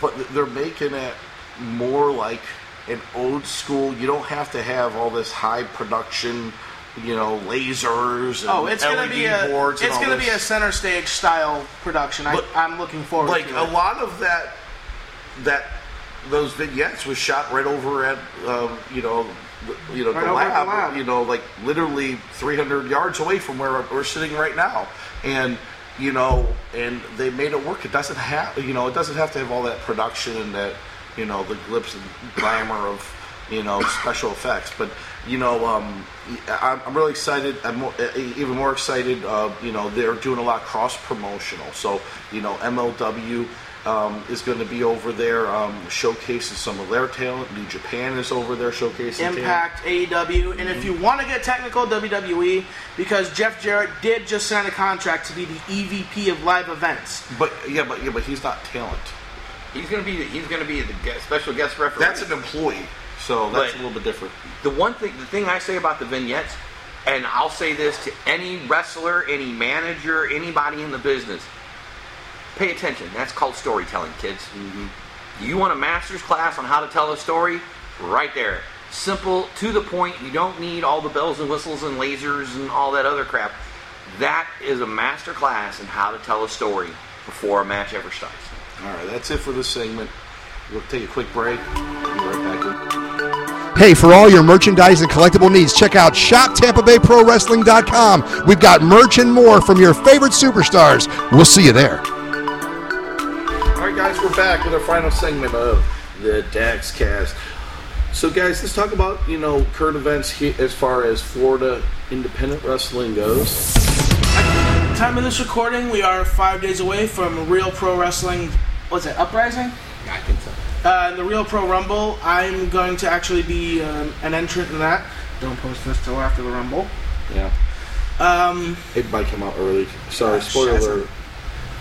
but they're making it more like an old school. You don't have to have all this high production, you know, lasers. And Oh, it's gonna be a it's gonna be a center stage style production. I, But- I'm looking forward like to Like a lot of that that those vignettes was shot right over at um, you know the- you know Right the at the lab, lab. you know like literally 300 yards away from where we're sitting right now and you know and they made it work it doesn't have you know it doesn't have to have all that production and that you know the glitz and glamour of you know special effects. But you know um, I'm, I'm really excited. I'm more, even more excited uh, you know they're doing a lot cross promotional so you know mlw um, is going to be over there um, showcasing some of their talent. New japan is over there showcasing talent. Impact, AEW, and if you want to get technical, WWE, because Jeff Jarrett did just sign a contract to be the EVP of live events. but yeah but yeah but he's not talent He's gonna be he's gonna be the guest, special guest referee. that's an employee so that's But- a little bit different the one thing the thing I say about the vignettes, and I'll say this to any wrestler, any manager, anybody in the business. Pay attention. That's called storytelling, kids. Mm-hmm. You want a master's class on how to tell a story? Right there. Simple, to the point. You don't need all the bells and whistles and lasers and all that other crap. That is a master class in how to tell a story before a match ever starts. All right that's it for this segment we'll take a quick break be right back Hey, for all your merchandise and collectible needs, check out ShopTampaBayProWrestling.com. We've got merch and more from your favorite superstars. We'll see you there. All right, guys, we're back with our final segment of the Daxcast. So, guys, let's talk about you know current events as far as Florida independent wrestling goes. Time of this recording, we are five days away from Real Pro Wrestling. What's it? Uprising. I think so. Uh, in the Real Pro Rumble, I'm going to actually be um, an entrant in that. Don't post this till after the Rumble. Yeah, Um, it might come out early. Sorry, spoiler Shazza. alert.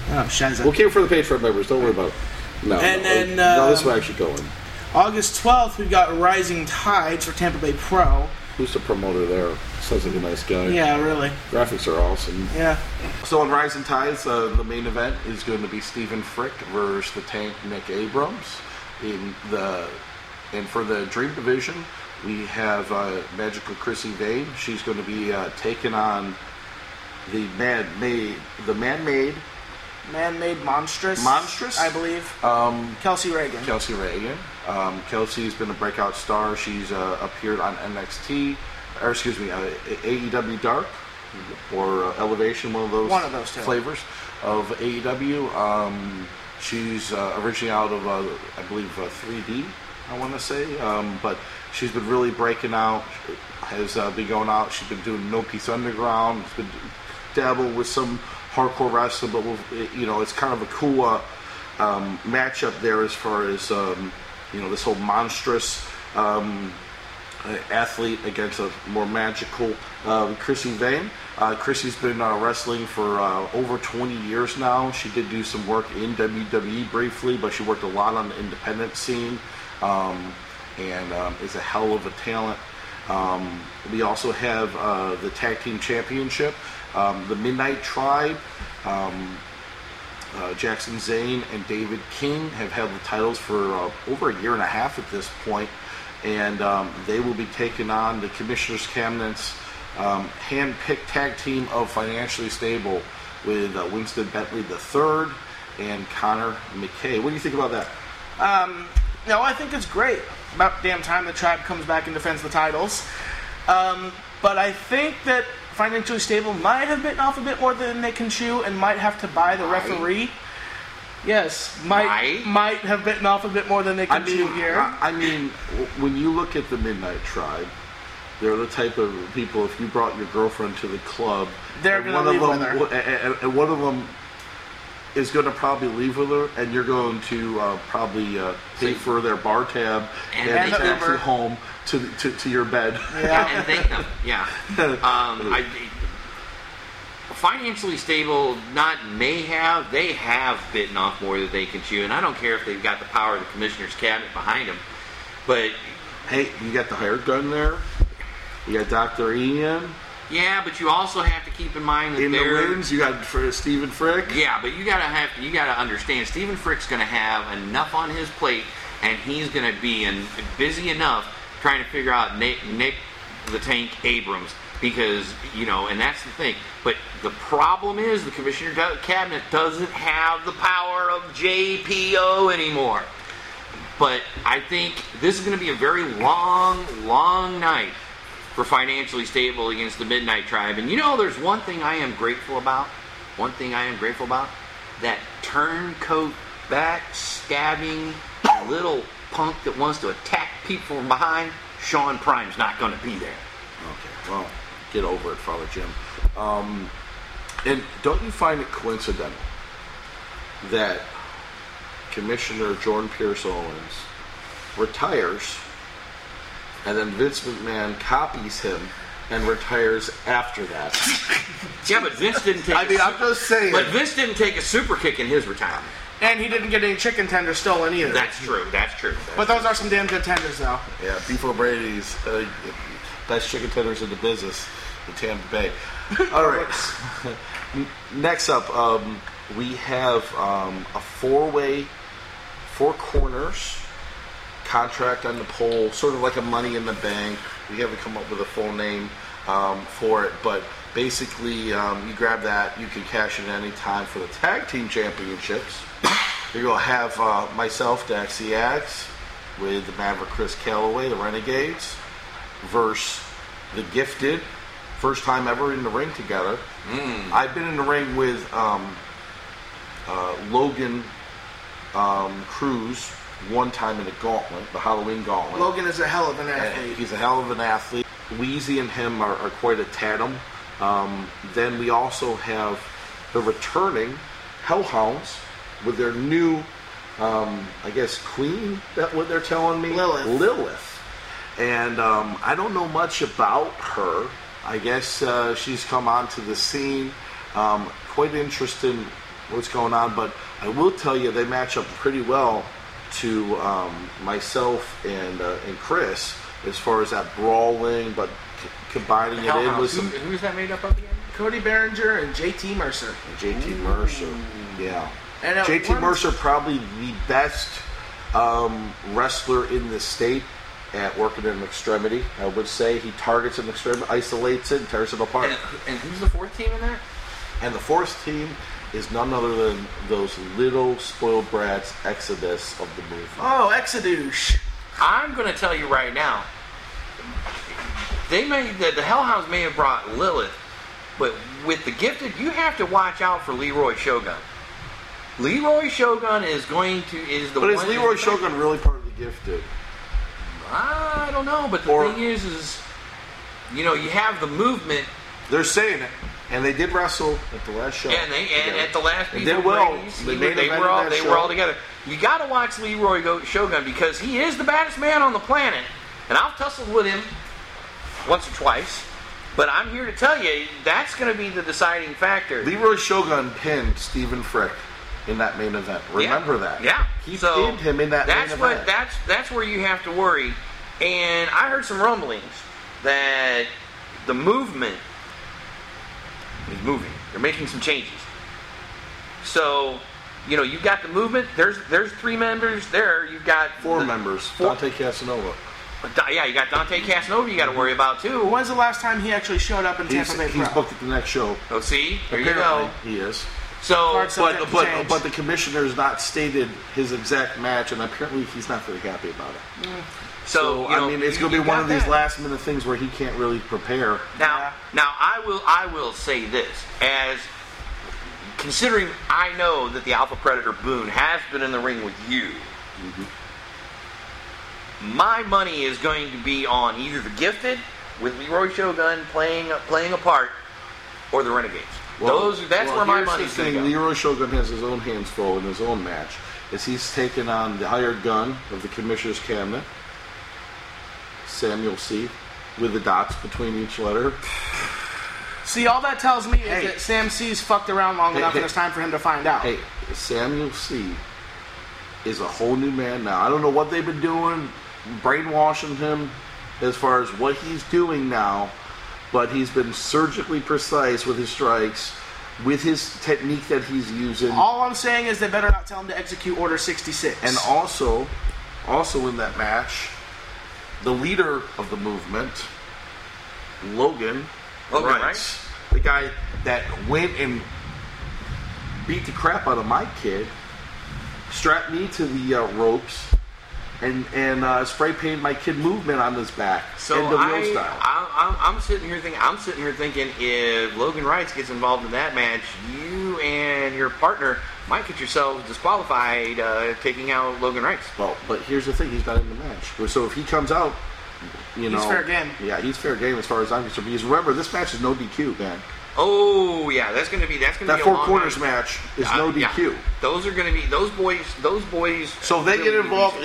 oh, Shazza. We'll keep it for the Patreon members. Don't worry about it. No, And no, then, no, uh, this will actually go in. August 12th, we've got Rising Tides for Tampa Bay Pro. Who's the promoter there? Sounds like a nice guy. Yeah, really. Graphics are awesome. Yeah. So on Rising Tides, uh, the main event is going to be Stephen Frick versus the Tank Nick Abrams. In the and for the Dream Division, we have uh, Magical Chrissy Vane. She's going to be uh, taking on the man made the man made Man-made monstrous. Monstrous? I believe. um, Kelsey Reagan. Kelsey Reagan. Um, Kelsey's been a breakout star. She's uh, appeared on NXT, or excuse me, uh, AEW Dark or uh, Elevation, one of those, One of those two. flavors of AEW. Um, she's uh, originally out of, uh, I believe, uh, 3D. I want to say, um, but she's been really breaking out. Has uh, been going out. She's been doing No Peace Underground. Has been dabble with some hardcore wrestling, but we'll, you know, it's kind of a cool uh, um, matchup there as far as um, you know this whole monstrous um, uh, athlete against a more magical um, Chrissy Vane. Uh, Chrissy's been uh, wrestling for uh, over 20 years now. She did do some work in WWE briefly, but she worked a lot on the independent scene um, and um, is a hell of a talent. Um, we also have uh, the Tag Team Championship. Um, the Midnight Tribe, um, uh, Jackson Zane and David King have held the titles for uh, over a year and a half at this point, and um, they will be taking on the Commissioner's Cabinet's um, hand-picked tag team of Financially Stable with uh, Winston Bentley III and Connor McKay. What do you think about that? No, I think it's great. About damn time the tribe comes back and defends the titles. Um, but I think that financially stable might have bitten off a bit more than they can chew and might have to buy the referee. Yes, might Might? might have bitten off a bit more than they I can mean, chew here. I, I mean, when you look at the Midnight Tribe, they're the type of people. If you brought your girlfriend to the club, They're and gonna one leave of with them, her. w- a- a- and one of them is going to probably leave with her, and you're going to uh, probably uh, pay for their bar tab and, And the taxi Uber. home to, to to your bed. Yeah, (laughs) and thank them. Yeah. (laughs) Um, I, financially stable, not may have, they have bitten off more than they can chew, and I don't care if they've got the power of the commissioner's cabinet behind them. But hey, you got the hired gun there. You got Doctor Ian yeah, but you also have to keep in mind that in the wings. You got for Stephen Frick. Yeah, but you gotta have you gotta understand. Stephen Frick's gonna have enough on his plate, and he's gonna be in, busy enough trying to figure out Nick, Nick the Tank Abrams because you know, and that's the thing. But the problem is the commissioner cabinet doesn't have the power of JPO anymore. But I think this is going to be a very long, long night for financially stable against the Midnight Tribe. And you know, there's one thing I am grateful about. One thing I am grateful about that turncoat, backstabbing little punk that wants to attack people from behind. Sean Prime's not going to be there. Okay, well, get over it, Father Jim. Um, and don't you find it coincidental that Commissioner Jordan Pierce Owens retires, and then Vince McMahon copies him and retires after that? (laughs) Yeah, but Vince didn't take. I a mean, I'm just saying. But Vince didn't take a super kick in his retirement. and he didn't get any chicken tenders stolen either. That's true. That's true. That's but those are some damn good tenders, though. Yeah, Beef O'Brady's uh, best chicken tenders in the business, in Tampa Bay. (laughs) All right. (laughs) Next up, um, we have um, a four-way, four corners contract on the pole, sort of like a Money in the Bank. We haven't come up with a full name um, for it, but basically, um, you grab that, you can cash it any time for the tag team championships. (coughs) You're to have uh, myself, Dax the Axe, with the Maverick Chris Calloway, the Renegades, versus the Gifted. First time ever in the ring together. I've been in the ring with um, uh, Logan um, Cruz one time in the Gauntlet, the Halloween Gauntlet. Logan is a hell of an And athlete. He's a hell of an athlete. Wheezy and him are, are quite a tandem. Um, then we also have the returning Hellhounds with their new, um, I guess, queen. That what they're telling me, Lilith. Lilith. And um, I don't know much about her. I guess uh, she's come onto the scene. Um, quite interested in what's going on, but I will tell you they match up pretty well to um, myself and uh, and Chris as far as that brawling, but c- combining it in Hellhounds. with Who, some who's that made up of again? Cody Behringer and JT Mercer. JT Mercer. Yeah. And, uh, JT one- Mercer probably the best um, wrestler in the state at working in extremity. I would say he targets an extremity, isolates it, and tears it apart. And, and who's the fourth team in there? And the fourth team is none other than those little spoiled brats, Exodus of the movie. Oh, Exodus! I'm going to tell you right now. They may the, the Hellhounds may have brought Lilith, but with the gifted, you have to watch out for Leroy Shogun. Leroy Shogun is going to is the But is Leroy Shogun really part of the gifted? I don't know, but the Or- thing is, is you know you have the movement, They're saying it, and they did wrestle at the last show. and they and at the last They did well. Brady's, They he- they were all they show. were all together. You got to watch Leroy Go- Shogun because he is the baddest man on the planet, and I've tussled with him once or twice. But I'm here to tell you that's going to be the deciding factor. Leroy Shogun pinned Stephen Frick in that main event. Remember Yeah. that? Yeah. He so pinned him in that that's main what event. that's that's where you have to worry. And I heard some rumblings that the movement is moving. They're making some changes. So, you know, you've got the movement. There's there's three members there. You've got Four the- members. Four, Dante Casanova. yeah, you got Dante Casanova. You got to worry mm-hmm. about too. When's the last time he actually showed up in He's, Tampa Bay he's Pro? booked at the next show. Oh, see, there you go. he is. So, But but but the commissioner's not stated his exact match, and apparently he's not very happy about it. Mm. So, So you know, I mean, it's going to be one of these that. last minute things where he can't really prepare. Now, Yeah. now I will I will say this as considering I know that the Alpha Predator Boone has been in the ring with you. Mm-hmm. My money is going to be on either the Gifted with Leroy Shogun playing playing a part, or the Renegades. Those that's well, where my money's going thing. to go. Leroy Shogun has his own hands full in his own match. Is he's taken on the hired gun of the commissioner's cabinet, Samuel C, with the dots between each letter. See, all that tells me is that Sam C's fucked around long Hey, enough, hey. and it's time for him to find out. Hey, Samuel C is a whole new man now. I don't know what they've been doing, brainwashing him as far as what he's doing now, but he's been surgically precise with his strikes, with his technique that he's using. All I'm saying is they better not tell him to execute Order 66. And also, also in that match, the leader of the movement, Logan, Logan Rice, the guy that went and beat the crap out of my kid, strapped me to the uh, ropes, and and uh, spray painted my kid movement on his back, So I, style. I, I'm, I'm sitting here thinking. I'm sitting here thinking, if Logan Rice gets involved in that match, you and your partner might get yourself disqualified, uh, taking out Logan Rice. well, but here's the thing: he's not in the match. So if he comes out, you know, he's fair game. Yeah, he's fair game as far as I'm concerned. Because remember, this match is no DQ, man. Oh yeah, that's gonna be that's gonna That be a four long corners night. match is Uh, no yeah. DQ. Those are gonna be those boys. Those boys. So they really get involved.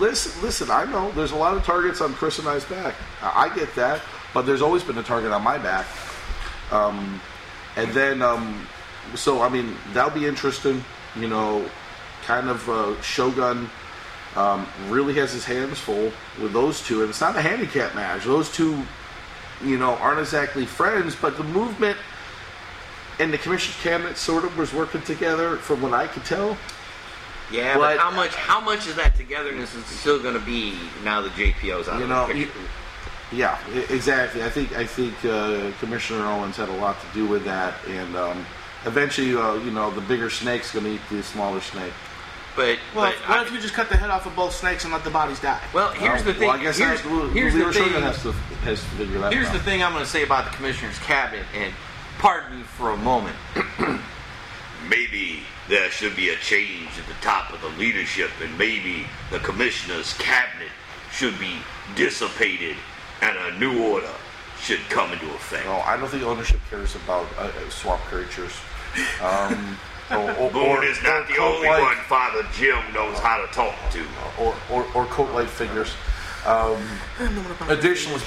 Listen, listen. I know there's a lot of targets on Chris and I's back. I I get that, but there's always been a target on my back. Um, and then, um, so I mean, that'll be interesting. You know, kind of uh, Shogun um, really has his hands full with those two, and it's not a handicap match. Those two, you know, aren't exactly friends, but the movement and the commissioner's cabinet sort of was working together, from what I could tell. Yeah, but, but- how much? How much is that togetherness is still gonna be now the JPO's out You know, you, yeah, exactly. I think I think uh, Commissioner Owens had a lot to do with that, and um, eventually, uh, you know, the bigger snake's going to eat the smaller snake. But, well, but what I- if you just cut the head off of both snakes and let the bodies die? well, here's Um, the thing. Well, I guess here's, that's, well, here's Leroy the thing. Has to has to figure that Here's out. the thing I'm going to say about the commissioner's cabinet, and pardon me for a moment. (clears throat) Maybe there should be a change at the top of the leadership, and maybe the commissioner's cabinet should be dissipated, and a new order should come into effect. No, I don't think ownership cares about uh, uh, swamp creatures. Um, (laughs) or, or, Boone or- is not or the only cult-like- one Father Jim knows how to talk to. Or, or, or cult-like figures. Um, additionally,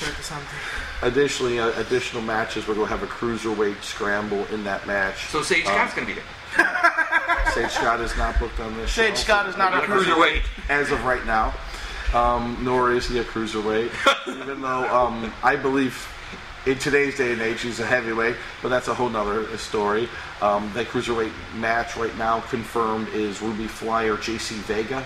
additionally, uh, additional matches. We're going to have a cruiserweight scramble in that match. So Sage Um, Scott's going to be there. (laughs) Sage Scott is not booked on this Sage show. Scott is not a Cruiserweight. as of right now. Um, nor is he a cruiserweight, (laughs) even though um, I believe in today's day and age he's a heavyweight, but that's a whole nother story. Um, that cruiserweight match right now confirmed is Ruby Flyer, JC Vega.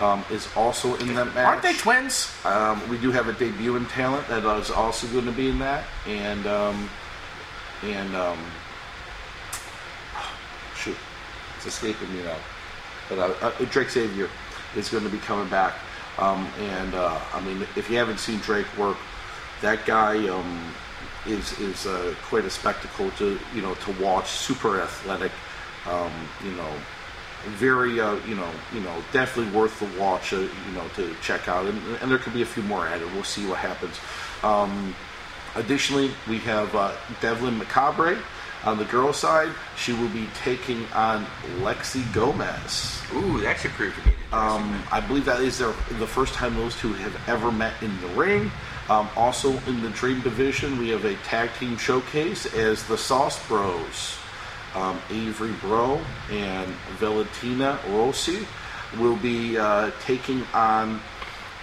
Um, is also in that match. Aren't they twins? Um, we do have a debuting talent that is also going to be in that, and um, and um, (sighs) shoot, it's escaping me now. But uh, uh, Drake Xavier is going to be coming back, um, and uh, I mean, if you haven't seen Drake work, that guy um, is is uh, quite a spectacle to you know to watch. Super athletic, um, you know, very uh, you know you know definitely worth the watch. Uh, you know to check out, and, and there could be a few more added. We'll see what happens. Um, additionally, we have uh, Devlin Macabre. On the girls' side, she will be taking on Lexi Gomez. Ooh, that should prove to be Um. I believe that is their, the first time those two have ever met in the ring. Um, also in the Dream Division, we have a tag team showcase as the Sauce Bros. Um, Avery Bro and Valentina Rossi will be uh, taking on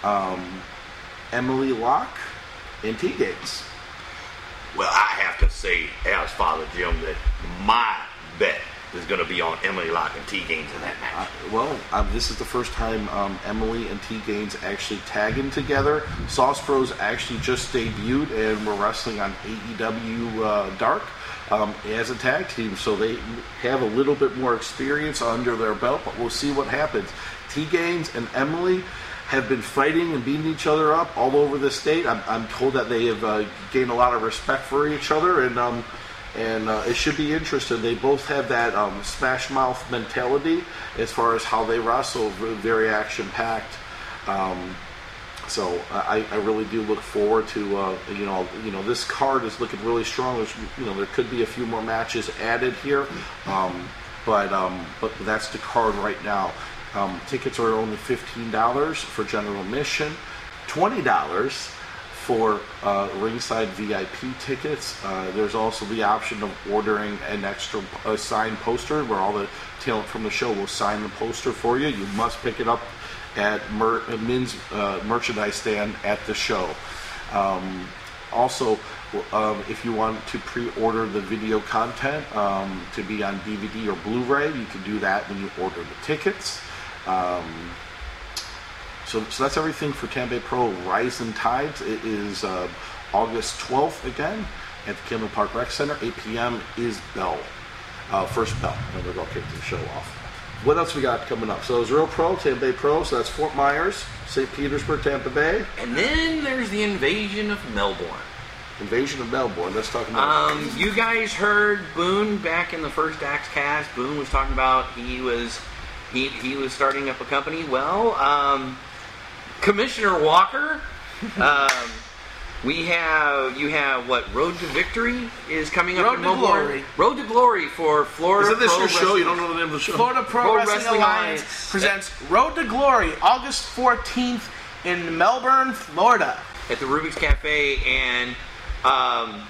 um, Emily Locke and T Gaines. Well, I have to say, as Father Jim, that my bet is going to be on Emily Locke and T Gaines in that Uh, match. well, um, this is the first time um, Emily and T Gaines actually tagging together. Sauce Bros actually just debuted and were wrestling on AEW uh, Dark um, as a tag team, so they have a little bit more experience under their belt. But we'll see what happens. T Gaines and Emily have been fighting and beating each other up all over the state. I'm, I'm told that they have uh, gained a lot of respect for each other, and um, and uh, it should be interesting. They both have that um, smash mouth mentality as far as how they wrestle, very action packed. Um, so I, I really do look forward to uh, you know you know this card is looking really strong. There's, you know there could be a few more matches added here, um, but um, but that's the card right now. Um, tickets are only fifteen dollars for general admission, twenty dollars for uh, ringside VIP tickets. Uh, there's also the option of ordering an extra uh, signed poster where all the talent from the show will sign the poster for you. You must pick it up at Mer- uh, uh, merchandise stand at the show. Um, also, um, if you want to pre-order the video content um, to be on DVD or Blu-ray, you can do that when you order the tickets. So, so that's everything for Tampa Pro Rising Tides. It is uh, August 12th again at the Kimball Park Rec Center. 8 p.m. is bell, uh, first bell, and we're going to kick the show off. What else we got coming up? So it's Real Pro, Tampa Bay Pro. So that's Fort Myers, St. Petersburg, Tampa Bay. And then there's the invasion of Melbourne. Invasion of Melbourne. Let's talk about. Um, you guys heard Boone back in the first Daxcast. Boone was talking about he was he he was starting up a company. Well, um, Commissioner Walker. Um, we have you have what Road to Victory is coming up Road in to Melbourne. Glory. Road to Glory for Florida. Isn't this Pro your show? Wrestling. You don't know the name of the show. Florida Pro, Pro Wrestling, Wrestling Alliance, Alliance. presents Road to Glory, August 14th in Melbourne, Florida. at the Rubik's Cafe, and um,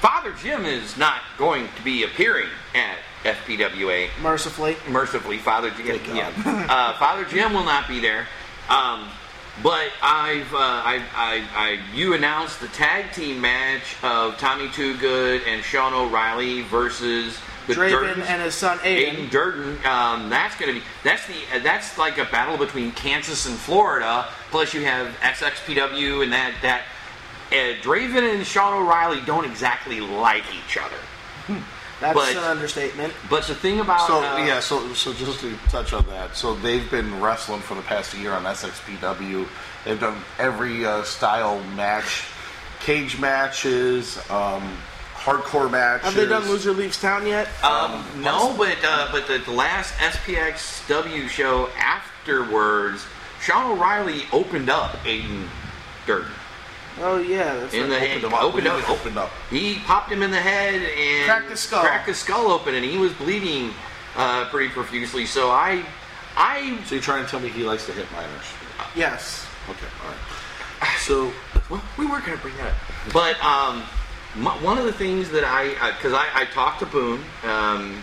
Father Jim is not going to be appearing at FPWA. Mercifully. Mercifully, Father Jim, yeah, uh, Father Jim will not be there. Um, but I've, uh, I, I, I, you announced the tag team match of Tommy Too Good and Sean O'Reilly versus the Draven Durdens. and his son Aiden. Aiden Durden. Um, that's going to be that's the uh, that's like a battle between Kansas and Florida. Plus you have SXPW and that that uh, Draven and Sean O'Reilly don't exactly like each other. That's but- an understatement. But the thing about So uh, yeah, so so just to touch on that, so they've been wrestling for the past year on SXPW. They've done every uh, style match, cage matches, um, hardcore matches. Have they done Loser Leaves Town yet? Um, no, but uh, but the, the last SPXW show afterwards, Sean O'Reilly opened up Aiden Durden. Oh yeah, that's in right. the Opened head. them up. Opened He up. opened up. He popped him in the head and Cracked his skull. Cracked his skull open, and he was bleeding uh, pretty profusely. So I, I, So you're trying to tell me he likes to hit minors? Yes. Okay, all right. (sighs) So well, we weren't going to bring that up, but um, my, one of the things that I, because I, I talked to Boone um,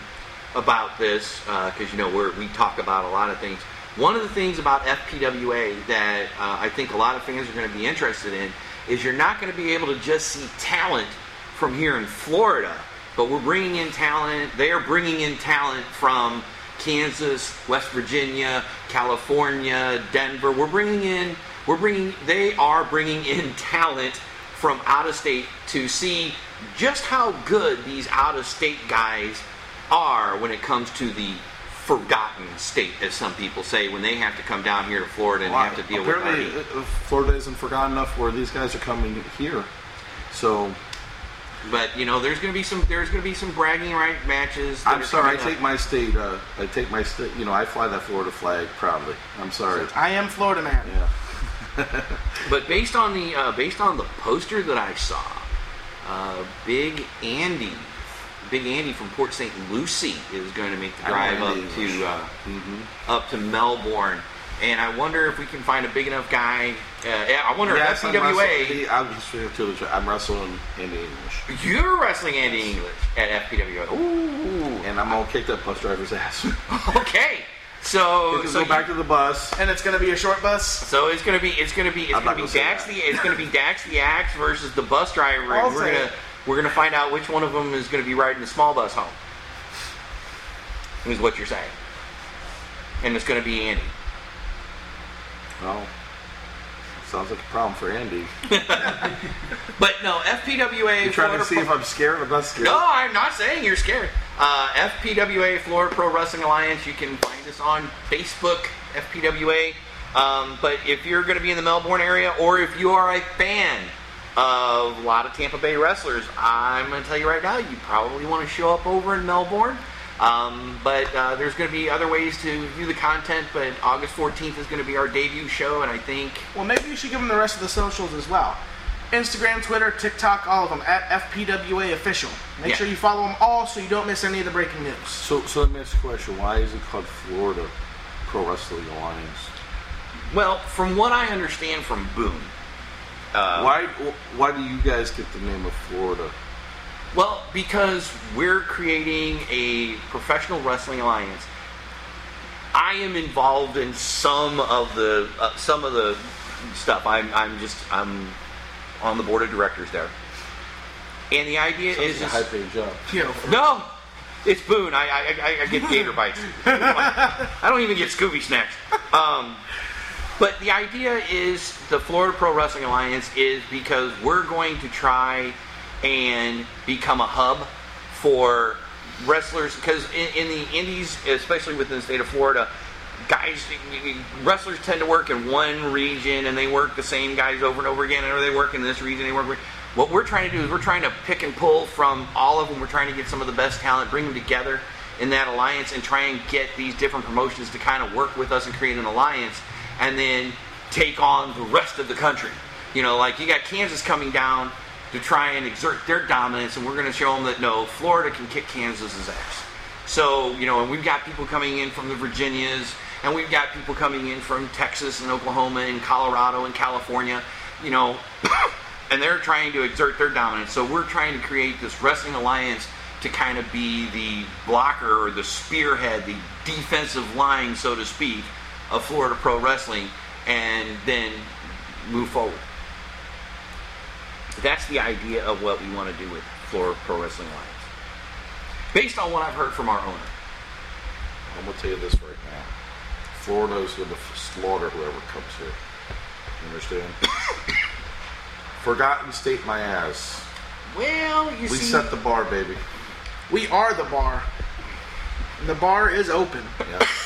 about this, because you know we're, we talk about a lot of things. One of the things about FPWA that uh, I think a lot of fans are going to be interested in is you're not going to be able to just see talent from here in Florida, but we're bringing in talent. They are bringing in talent from Kansas, West Virginia, California, Denver. We're bringing in, we're bringing, they are bringing in talent from out of state to see just how good these out of state guys are when it comes to the forgotten state, as some people say, when they have to come down here to Florida and have to deal with apparently uh, Florida isn't forgotten enough where these guys are coming here. So But you know, there's going to be some, there's going to be some bragging right matches. I'm sorry. I take up. my state. Uh, I take my state. You know, I fly that Florida flag proudly. I'm sorry. I am Florida man. Yeah. (laughs) But based on the uh, based on the poster that I saw, uh, Big Andy Big Andy from Port St. Lucie is going to make the drive up Andy English. to uh, up to Melbourne. And I wonder if we can find a big enough guy. Uh, yeah, I wonder Yes, if I'm FPWA. wrestling- I'm just gonna tell the truth. I'm wrestling Andy English, You're wrestling Andy English at FPWA. Ooh. and I'm gonna kick that bus driver's ass. (laughs) Okay. So Just so go back to the bus. And it's going to be a short bus. So it's gonna be it's gonna be it's gonna be gonna Dax that. the it's gonna be Dax the Axe versus the bus driver, I'll and we're gonna it. we're gonna find out which one of them is gonna be riding the small bus home. Is what you're saying, and it's gonna be Andy. Oh, sounds like a problem for Andy. (laughs) But no, FPWA. You're trying Florida to see Pro- if I'm scared. I'm not scared. No, I'm not saying you're scared. Uh, FPWA Florida Pro Wrestling Alliance. You can find us on Facebook, FPWA. Um, but if you're going to be in the Melbourne area, or if you are a fan of a lot of Tampa Bay wrestlers, I'm going to tell you right now, you probably want to show up over in Melbourne. Um, but uh, there's going to be other ways to view the content. But August 14th is going to be our debut show, and I think Well, maybe you should give them the rest of the socials as well. Instagram, Twitter, TikTok, all of them at FPWA Official. Make Yeah. sure you follow them all so you don't miss any of the breaking news. So, so let me ask a question. Why is it called Florida Pro Wrestling Alliance? well, from what I understand from Boone, uh, why, why do you guys get the name of Florida? Well, because we're creating a professional wrestling alliance. I am involved in some of the uh, some of the stuff. I'm I'm just I'm on the board of directors there. And the idea Sounds is, like a high paid job. You know, no, it's Boone. I I, I, I get gator bites. (laughs) I don't even get Scooby snacks. Um, but the idea is the Florida Pro Wrestling Alliance is because we're going to try and become a hub for wrestlers. Because in, in the Indies, especially within the state of Florida, guys, wrestlers tend to work in one region and they work the same guys over and over again, or they work in this region. They work. With, What we're trying to do is we're trying to pick and pull from all of them. We're trying to get some of the best talent, bring them together in that alliance, and try and get these different promotions to kind of work with us and create an alliance, and then take on the rest of the country. You know, like you got Kansas coming down to try and exert their dominance, and we're going to show them that no, Florida can kick Kansas's ass. So, you know, and we've got people coming in from the Virginias, and we've got people coming in from Texas and Oklahoma and Colorado and California, you know, (coughs) and they're trying to exert their dominance. So we're trying to create this wrestling alliance to kind of be the blocker or the spearhead, the defensive line, so to speak, of Florida Pro Wrestling, and then move forward. That's the idea of what we want to do with Florida Pro Wrestling Alliance. Based on what I've heard from our owner. I'm gonna tell you this right now. Florida's gonna slaughter whoever comes here. You understand? (coughs) Forgotten state my ass. Well, you We see, set the bar, baby. we are the bar. And the bar is open. (coughs)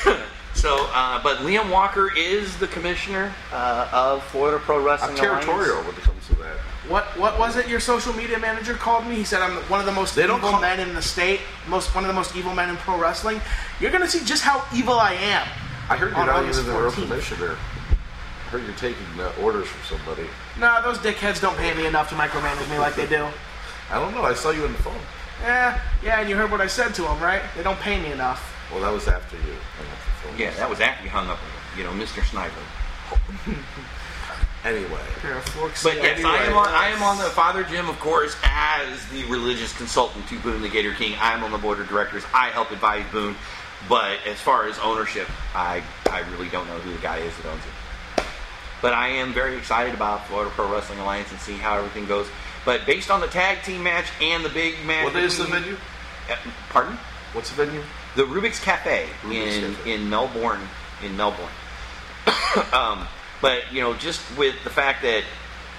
Yeah. So, uh, but Liam Walker is the commissioner uh, of Florida Pro Wrestling I'm Alliance. territorial when it comes to that. What what was it your social media manager called me? He said I'm one of the most They don't evil call- men in the state, most one of the most evil men in pro wrestling. You're gonna see just how evil I am. I heard you're On not even the real commissioner. I heard you're taking uh, orders from somebody. Nah, those dickheads don't pay me enough to micromanage me like they do. I don't know. I saw you on the phone. Yeah, yeah, and you heard what I said to them, right? They don't pay me enough. Well, that was after you. Hung up the phone. Yeah, that was after you hung up with him, you know, Mr. Sniper. Anyway, forks. But yes, I am on. I am on the Father Jim, of course, as the religious consultant to Boone the Gator King. I'm on the board of directors. I help advise Boone, but as far as ownership, I I really don't know who the guy is that owns it. But I am very excited about Florida Pro Wrestling Alliance and see how everything goes. But based on the tag team match and the big match, what is the venue? Uh, pardon? What's the venue? The Rubik's Cafe Rubik's in Cafe. in Melbourne, in Melbourne. (coughs) um, but you know, just with the fact that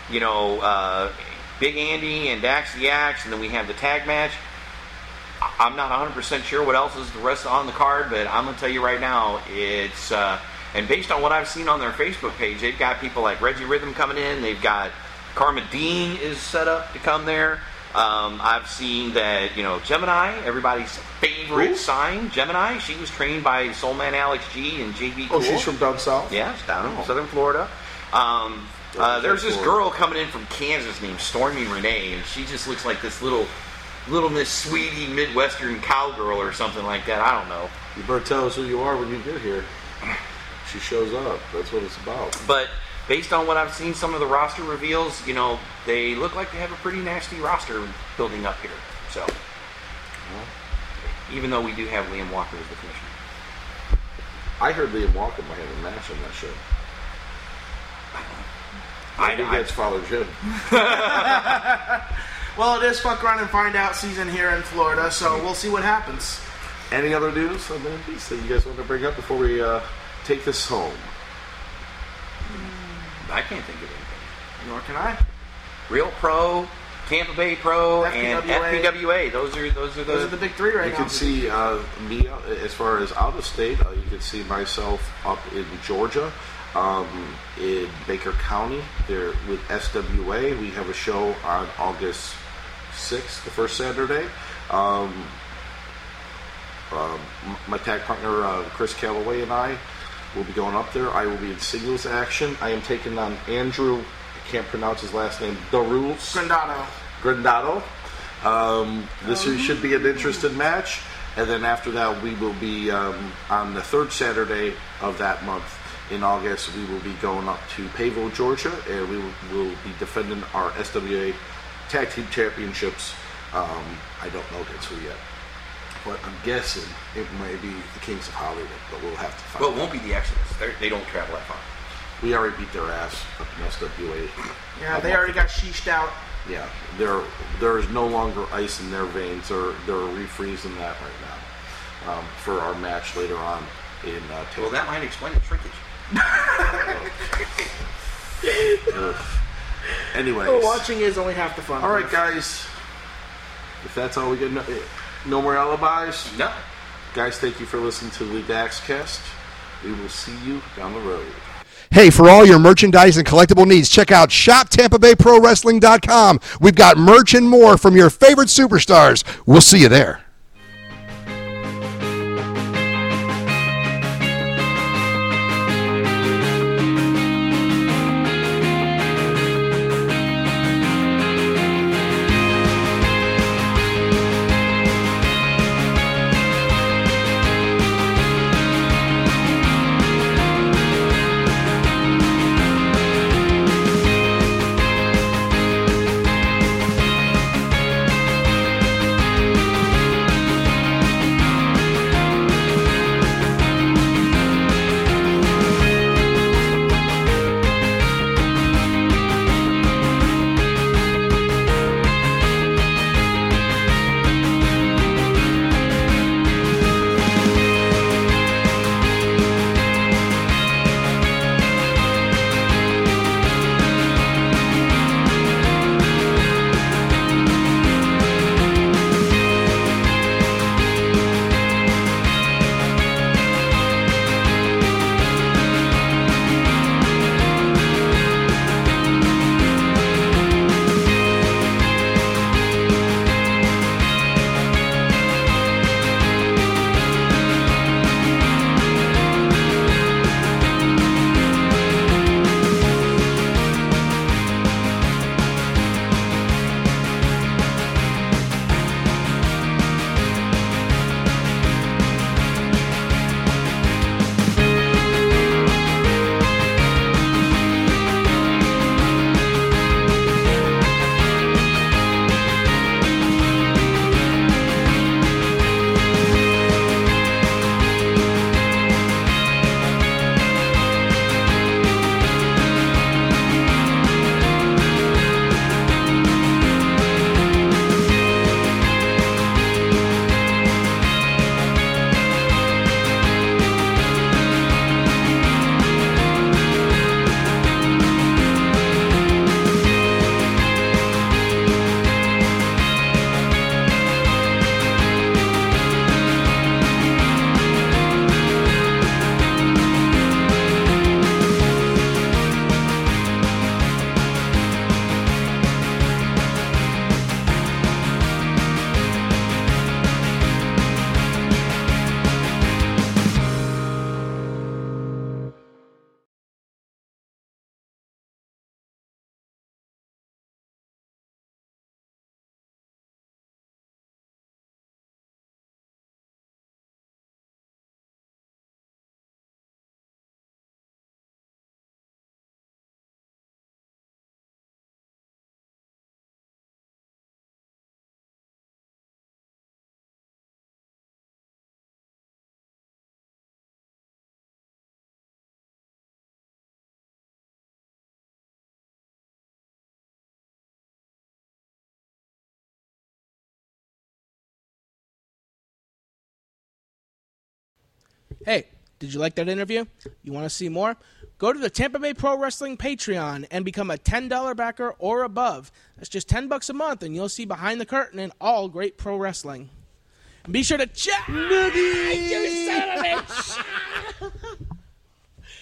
you know uh, Big Andy and Dax the Axe, and then we have the tag match. I'm not 100% sure what else is the rest on the card, but I'm gonna tell you right now, it's uh, and based on what I've seen on their Facebook page, they've got people like Reggie Rhythm coming in. They've got Karma Dean is set up to come there. Um, I've seen that you know Gemini, everybody's favorite Who? sign. Gemini, she was trained by Soul Man Alex G and JB. Oh, Cool. she's from down south. Yeah, down in Oh. southern Florida. Um, uh, there's this girl coming in from Kansas named Stormy Renee, and she just looks like this little little Miss Sweetie Midwestern cowgirl or something like that. I don't know. You better tell us who you are when you get here. She shows up. That's what it's about. But based on what I've seen, some of the roster reveals, you know, they look like they have a pretty nasty roster building up here. So, even though we do have Liam Walker as the commissioner. I heard Liam Walker might have a match on that show. I, I think I, that's Father Jim. (laughs) Well, it is Fuck Around and Find Out season here in Florida, so we'll see what happens. Any other news on that piece that you guys want to bring up before we uh, take this home? I can't think of anything. Nor can I. Real Pro, Tampa Bay Pro, and FPWA. FPWA. Those are those are the, Those are the big three right You now. You can see uh, me uh, as far as out of state. Uh, you can see myself up in Georgia, um, in Baker County. There with SWA. We have a show on August sixth, the first Saturday. Um, um, my tag partner uh, Chris Calloway and I will be going up there. I will be in singles action. I am taking on Andrew. I can't pronounce his last name. The Rules. Grandado. Grandado. Um, this should be an interesting match. And then after that, we will be um, on the third Saturday of that month in August. We will be going up to Payville, Georgia, and we will, will be defending our SWA Tag Team Championships. Um, I don't know against who yet, but I'm guessing it may be the Kings of Hollywood. But we'll have to find. Well, it won't be the Exodus. They're, they don't travel that far. We already beat their ass up in the SWA. Yeah, they already got sheeshed out. Yeah, there there is no longer ice in their veins. They're they're refreezing that right now um, for our match later on in uh, Well, that might explain the shrinkage. (laughs) Anyways, But watching is only half the fun. all right, guys. If that's all we get, no, no more alibis, No. guys. Thank you for listening to the Daxcast. We will see you down the road. Hey, for all your merchandise and collectible needs, check out ShopTampaBayProWrestling.com. We've got merch and more from your favorite superstars. We'll see you there. Hey, did you like that interview? You want to see more? Go to the Tampa Bay Pro Wrestling Patreon and become a $10 backer or above. That's just 10 bucks a month and you'll see behind the curtain and all great pro wrestling. And be sure to check. You son of a bitch!